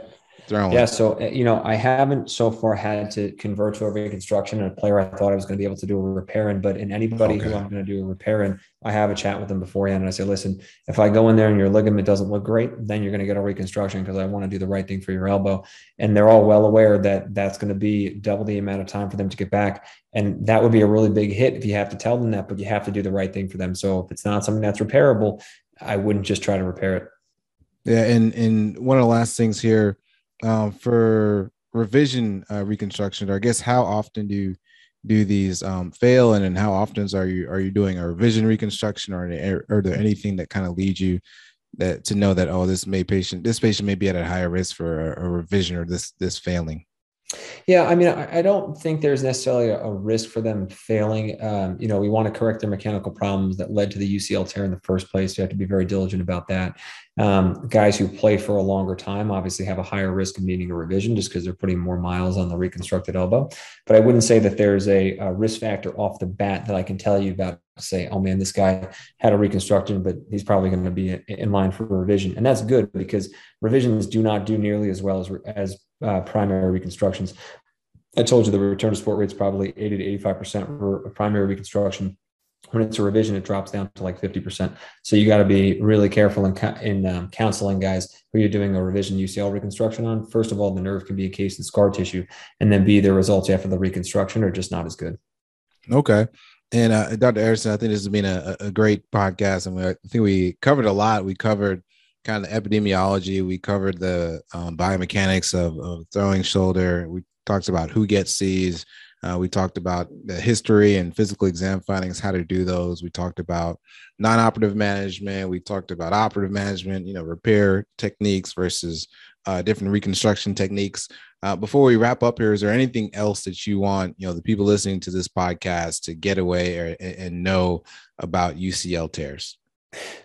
[SPEAKER 3] Throwing. Yeah, so uh, you know, I haven't so far had to convert to a reconstruction and a player I thought I was going to be able to do a repair in, but in anybody okay. who I'm going to do a repair in, I have a chat with them beforehand and I say, listen, if I go in there and your ligament doesn't look great, then you're going to get a reconstruction because I want to do the right thing for your elbow. And they're all well aware that that's going to be double the amount of time for them to get back. And that would be a really big hit if you have to tell them that, but you have to do the right thing for them. So if it's not something that's repairable, I wouldn't just try to repair it.
[SPEAKER 1] Yeah, and and one of the last things here um, for revision uh, reconstruction, or I guess how often do you do these um, fail, and then how often are you are you doing a revision reconstruction, or are there anything that kind of leads you that to know that oh this may patient this patient may be at a higher risk for a, a revision or this this failing?
[SPEAKER 3] Yeah, I mean, I, I don't think there's necessarily a, a risk for them failing. Um, you know, we want to correct their mechanical problems that led to the UCL tear in the first place. You have to be very diligent about that. Um, guys who play for a longer time obviously have a higher risk of needing a revision just because they're putting more miles on the reconstructed elbow. But I wouldn't say that there's a, a risk factor off the bat that I can tell you about. Say, oh man, this guy had a reconstruction, but he's probably going to be in line for a revision, and that's good because revisions do not do nearly as well as as uh, primary reconstructions. I told you the return to sport rate is probably 80 to 85% for primary reconstruction. When it's a revision, it drops down to like 50%. So you got to be really careful in, in um, counseling guys who you're doing a revision UCL reconstruction on. First of all, the nerve can be encased in scar tissue, and then B, the results after the reconstruction are just not as good.
[SPEAKER 1] Okay. And uh, Dr. Erickson, I think this has been a, a great podcast, and we, I think we covered a lot. We covered kind of epidemiology. We covered the um, biomechanics of, of, throwing shoulder. We talked about who gets C's. Uh, we talked about the history and physical exam findings, how to do those. We talked about non-operative management. We talked about operative management, you know, repair techniques versus uh, different reconstruction techniques. Uh, before we wrap up here, is there anything else that you want, you know, the people listening to this podcast to get away or, and know about UCL tears?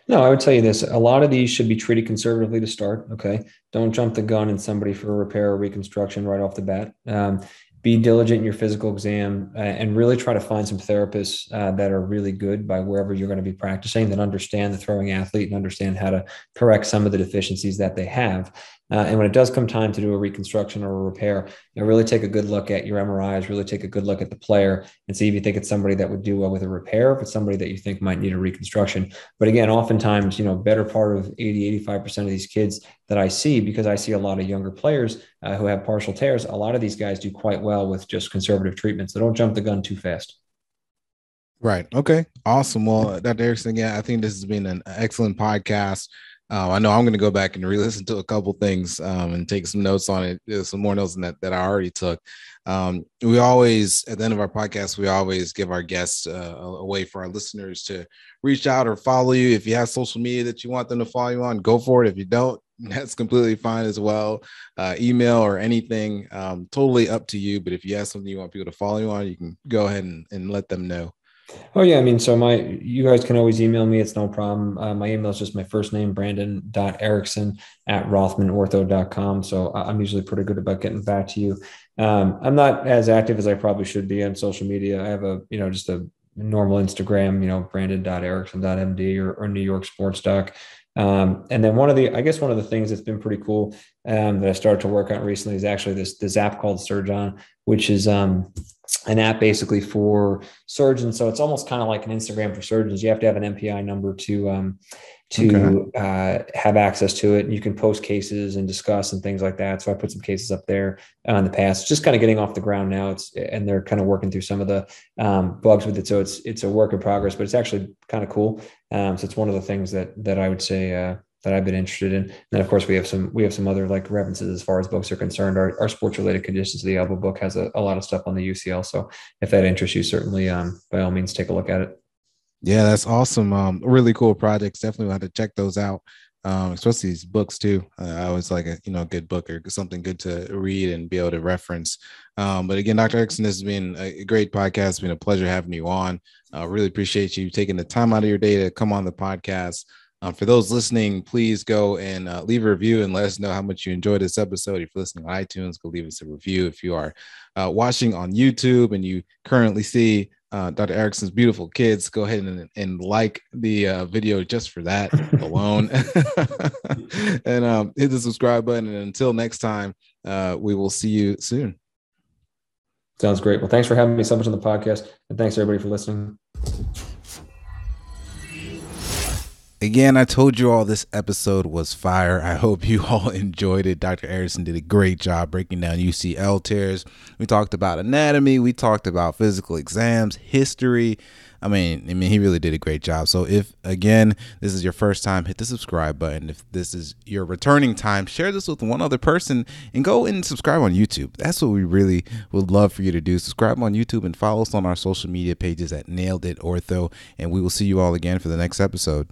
[SPEAKER 3] No, I would tell you this. A lot of these should be treated conservatively to start. Okay. Don't jump the gun in somebody for repair or reconstruction right off the bat. Um, be diligent in your physical exam uh, and really try to find some therapists uh, that are really good by wherever you're going to be practicing that understand the throwing athlete and understand how to correct some of the deficiencies that they have uh, and when it does come time to do a reconstruction or a repair, you know, really take a good look at your MRIs, really take a good look at the player and see if you think it's somebody that would do well with a repair, if it's somebody that you think might need a reconstruction. But again, oftentimes, you know, better part of 80, 85% of these kids that I see, because I see a lot of younger players uh, who have partial tears, a lot of these guys do quite well with just conservative treatment. So don't jump the gun too fast.
[SPEAKER 1] Right. Okay. Awesome. Well, Dr. Erickson, yeah, I think this has been an excellent podcast. Uh, I know I'm going to go back and re-listen to a couple things um, and take some notes on it, uh, some more notes than that that I already took. Um, we always, at the end of our podcast, we always give our guests uh, a way for our listeners to reach out or follow you. If you have social media that you want them to follow you on, go for it. If you don't, that's completely fine as well. Uh, email or anything, um, totally up to you. But if you have something you want people to follow you on, you can go ahead and, and let them know.
[SPEAKER 3] Oh yeah, I mean, so my you guys can always email me. It's no problem. Uh, my email is just my first name, Brandon Erickson at rothmanortho.com. So I'm usually pretty good about getting back to you. Um, I'm not as active as I probably should be on social media. I have a you know just a normal Instagram, you know, brandon.erickson.md or, or New York Sports Doc. Um, and then one of the, I guess one of the things that's been pretty cool um, that I started to work on recently is actually this this app called Surgeon, which is um, an app basically for surgeons. So it's almost kind of like an Instagram for surgeons. You have to have an NPI number to um, to okay. uh, have access to it. And you can post cases and discuss and things like that. So I put some cases up there uh, in the past, just kind of getting off the ground now. It's and they're kind of working through some of the um, bugs with it. So it's it's a work in progress, but it's actually kind of cool. Um, so it's one of the things that that I would say uh, that I've been interested in. And then of course we have some we have some other like references as far as books are concerned. Our, our sports related conditions of the elbow book has a, a, lot of stuff on the UCL. So if that interests you, certainly um, by all means take a look at it.
[SPEAKER 1] Yeah, that's awesome. Um, really cool projects. Definitely want to check those out. Um, especially these books too. Uh, I always like a you know good book or something good to read and be able to reference. Um, but again, Dr. Erickson, this has been a great podcast. It's been a pleasure having you on. I uh, really appreciate you taking the time out of your day to come on the podcast. Um, for those listening, please go and uh, leave a review and let us know how much you enjoyed this episode. If you're listening on iTunes, go leave us a review. If you are uh, watching on YouTube and you currently see uh, Dr. Erickson's beautiful kids, go ahead and, and like the uh, video just for that alone. and um, hit the subscribe button. And until next time, uh, we will see you soon.
[SPEAKER 3] Sounds great. Well, thanks for having me so much on the podcast. And thanks everybody for listening.
[SPEAKER 1] Again, I told you all this episode was fire. I hope you all enjoyed it. Dr. Erickson did a great job breaking down UCL tears. We talked about anatomy, we talked about physical exams, history. I mean, I mean, he really did a great job. So, if again this is your first time, hit the subscribe button. If this is your returning time, share this with one other person and go and subscribe on YouTube. That's what we really would love for you to do. Subscribe on YouTube and follow us on our social media pages at Nailed It Ortho. And we will see you all again for the next episode.